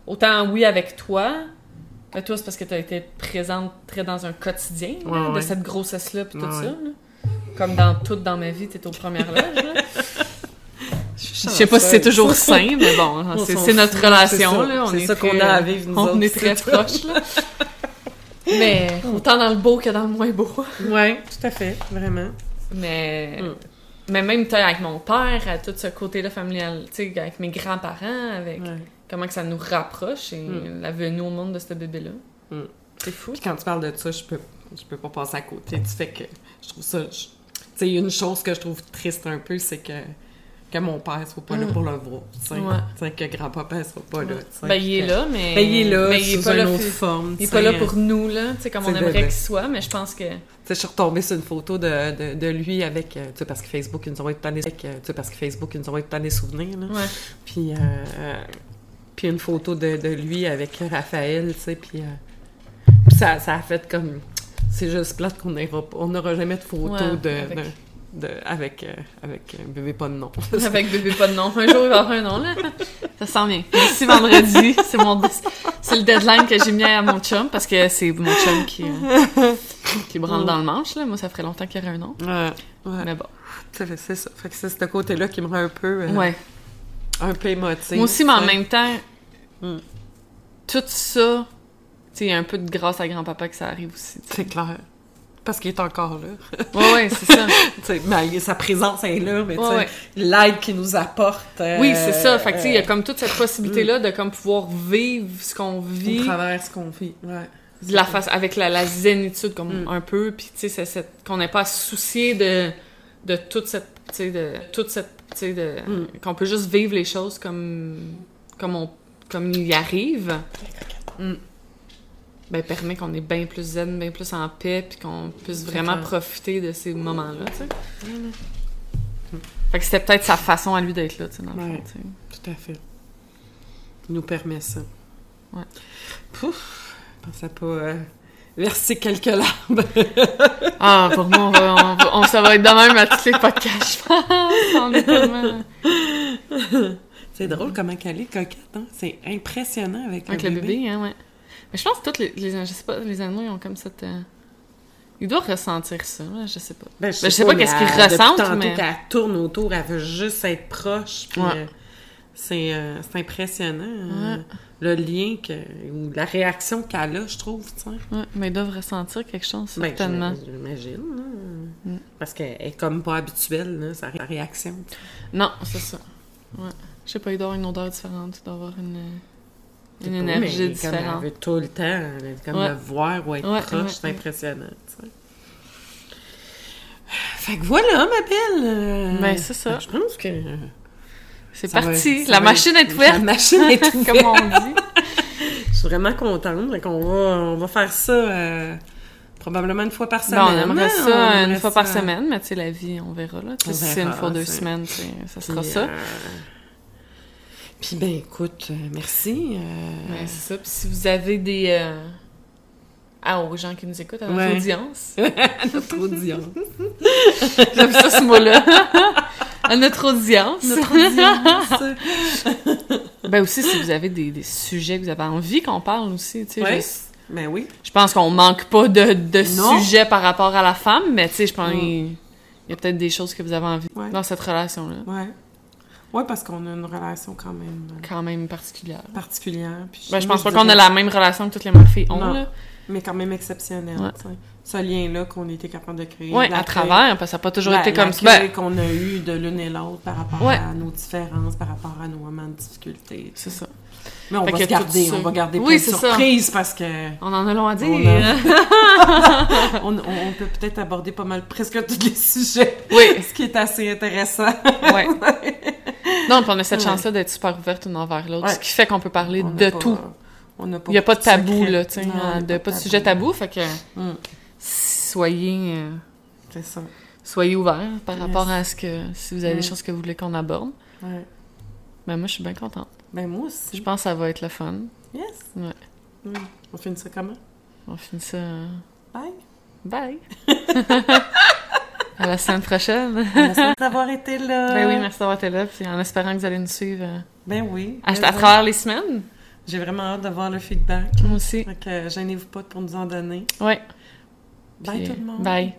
Autant, oui, avec toi, mais toi, c'est parce que tu as été présente très dans un quotidien là, Ouais, de cette grossesse-là, puis tout Ouais, ça. là. Comme dans tout dans ma vie, t'es aux premières loges. Je sais pas si c'est toujours sain, mais bon, On c'est notre relation. c'est ça. là. On est ça qu'on a à vivre, nous On autres, est très proches, là. (laughs) Mais autant dans le beau que dans le moins beau. Ouais, tout à fait, vraiment. Mais, Mm. mais même avec mon père, à tout ce côté-là familial, avec mes grands-parents, avec Ouais. comment que ça nous rapproche et Mm. la venue au monde de ce bébé-là. Mm. C'est fou. Puis quand tu parles de ça, je peux, je peux pas passer à côté du fait que je trouve ça... Tu sais, une chose que je trouve triste un peu, c'est que, que mon père soit pas là Mm. pour le voir, tu sais. Ouais. Tu sais, que grand-papa soit pas là. Ben, il est Que- là, mais. Ben, il est là, mais il est sous pas là une autre fi- forme, Il est pas là pour nous, là, tu sais, comme on aimerait qu'il soit, mais je pense que. Tu sais, je suis retombée sur une photo de, de, de lui avec, euh, tu sais, parce que Facebook, ils nous envoie tout le temps parce que Facebook, ils nous envoie tout des souvenirs, là. Ouais. Puis, euh, euh, puis une photo de, de lui avec Raphaël, tu sais, puis, euh, puis ça, ça a fait comme... C'est juste plate qu'on n'aura pas- on n'aura jamais de photo Ouais, de, avec- de, de- avec, euh, avec un bébé pas de nom. (laughs) Avec bébé pas de nom. Un jour, il va avoir un nom, là. Ça sent bien. D'ici vendredi, c'est mon, c'est le deadline que j'ai mis à mon chum, parce que c'est mon chum qui, euh, qui branle dans le manche, là. Moi, ça ferait longtemps qu'il y aurait un nom. Ouais, ouais. Mais bon. C'est ça. Fait que c'est ce côté-là qui me rend un peu, euh, Ouais. un peu émotive. Moi aussi, mais en même temps, Mm. tout ça, tu sais, un peu de grâce à grand-papa que ça arrive aussi. C'est clair. Parce qu'il est encore là. (laughs) Ouais, ouais, c'est ça. Tu sais, ben, sa présence est là, mais tu sais, Ouais, ouais. l'aide qu'il nous apporte. euh, Oui, c'est ça. Fait que, sais, il y a euh, comme toute cette possibilité-là de comme pouvoir vivre ce qu'on Au vit travers ce qu'on vit. Ouais. de la face avec la, la zénitude comme Mm. un peu puis tu sais c'est- qu'on n'ait pas à se soucier de de toute cette tu sais de toute cette tu sais de Mm. qu'on peut juste vivre les choses comme comme on comme il y arrive Mm. Ben permet qu'on est bien plus zen bien plus en paix puis qu'on puisse vraiment clair. profiter de ces moments là tu sais fait que c'était peut-être sa façon à lui d'être là tu sais dans le fond. Tout à fait. Il nous permet ça. Ouais. Pouf! Je pensais pas euh, verser quelques larmes. (laughs) Ah, pour moi, on va, on va- on- ça va être de même à tous les podcasts, je pense. On est tellement... C'est drôle comment qu'elle est coquette, hein? C'est impressionnant avec, Avec le bébé, hein, ouais. Mais je pense que tous les, les, je sais pas, les animaux, ils ont comme cette... euh, Ils doivent ressentir ça, je sais pas. Ben, je sais pas mais qu'est-ce qu'ils ressentent, mais- qu'elle tourne autour, elle veut juste être proche. Puis, Ouais. euh, c'est, euh, c'est impressionnant. euh, le lien que, ou la réaction qu'elle a, je trouve, tu sais. Ouais, mais ils doivent ressentir quelque chose, Ben, certainement. je- J'imagine. Mm. Parce qu'elle est comme pas habituelle, là, sa ré- réaction. Non, c'est ça. Ouais. Je sais pas, il doit avoir une odeur différente, il doit avoir une, une énergie mais Comme différente. elle veut tout le temps, comme Ouais. le voir ou être Ouais, proche, ouais, c'est impressionnant. Fait que voilà, ma belle! euh, Ben, c'est ça. Je pense que... C'est va- parti, la machine être- est ouverte, La machine est (laughs) ouverte. comme on dit. Je suis vraiment contente. Fait qu'on va, on va faire ça euh, probablement une fois par semaine. Bon, on aimerait hein? ça On une fois par semaine, mais tu sais, la vie, on verra, là. Si c'est une fois deux semaines, ça sera Puis, ça. euh, Puis ben écoute, euh, merci. euh, Ouais, c'est ça. Puis si vous avez des... euh, Ah, aux gens qui nous écoutent, à notre Ouais. audience. (laughs) notre audience. (laughs) J'aime ça, ce mot-là. à notre audience. Notre audience. (laughs) Ben aussi, si vous avez des, des sujets que vous avez envie qu'on parle aussi, tu sais. Ouais. Je, ben oui. je pense qu'on manque pas de, de sujets par rapport à la femme, mais tu sais, je pense Mm. qu'il il y a peut-être des choses que vous avez envie dans cette relation-là. Ouais. Ouais, parce qu'on a une relation quand même euh, Quand même particulière. particulière. Puis Ben, je moi, pense pas dirais- qu'on a la même relation que toutes les filles ont, Non. là. Mais quand même exceptionnelle. Ouais. Ce lien-là qu'on était capable de créer. Ouais, à travers, parce que ça n'a pas toujours la- été comme ça. Ben, qu'on a eu de l'une et l'autre par rapport Ouais. à nos différences, par rapport à nos moments de difficulté. c'est ça. Mais on Fait va se garder, on va garder Oui, plein de ça. surprises parce que On en a long à dire. On a- (laughs) on, on peut peut-être aborder pas mal presque tous les sujets, Oui, ce qui est assez intéressant. ouais. (laughs) Non, on a cette chance-là d'être super ouverte l'une envers l'autre, Ouais. ce qui fait qu'on peut parler On de pas- tout. On n'a pas Il n'y a pas de tabou, secret. là, tu sais, hein, pas de sujet tabou, fait que Mm, soyez, euh, c'est ça. soyez ouverts par Yes. rapport à ce que, si vous avez des Mm. choses que vous voulez qu'on aborde. Ouais. Ben moi, je suis bien contente. Ben moi Je aussi. pense que ça va être le fun. Yes. Ouais. Mm. On finit ça comment? On finit ça... euh, Bye. Bye! à la semaine prochaine! Merci d'avoir été là. Ben oui, merci d'avoir été là, puis en espérant que vous allez nous suivre euh, Ben oui. à, bon, travers les semaines. J'ai vraiment hâte de voir le feedback. Moi aussi. Fait que gênez-vous pas pour nous en donner. Ouais. Bye Puis, tout le monde. Bye.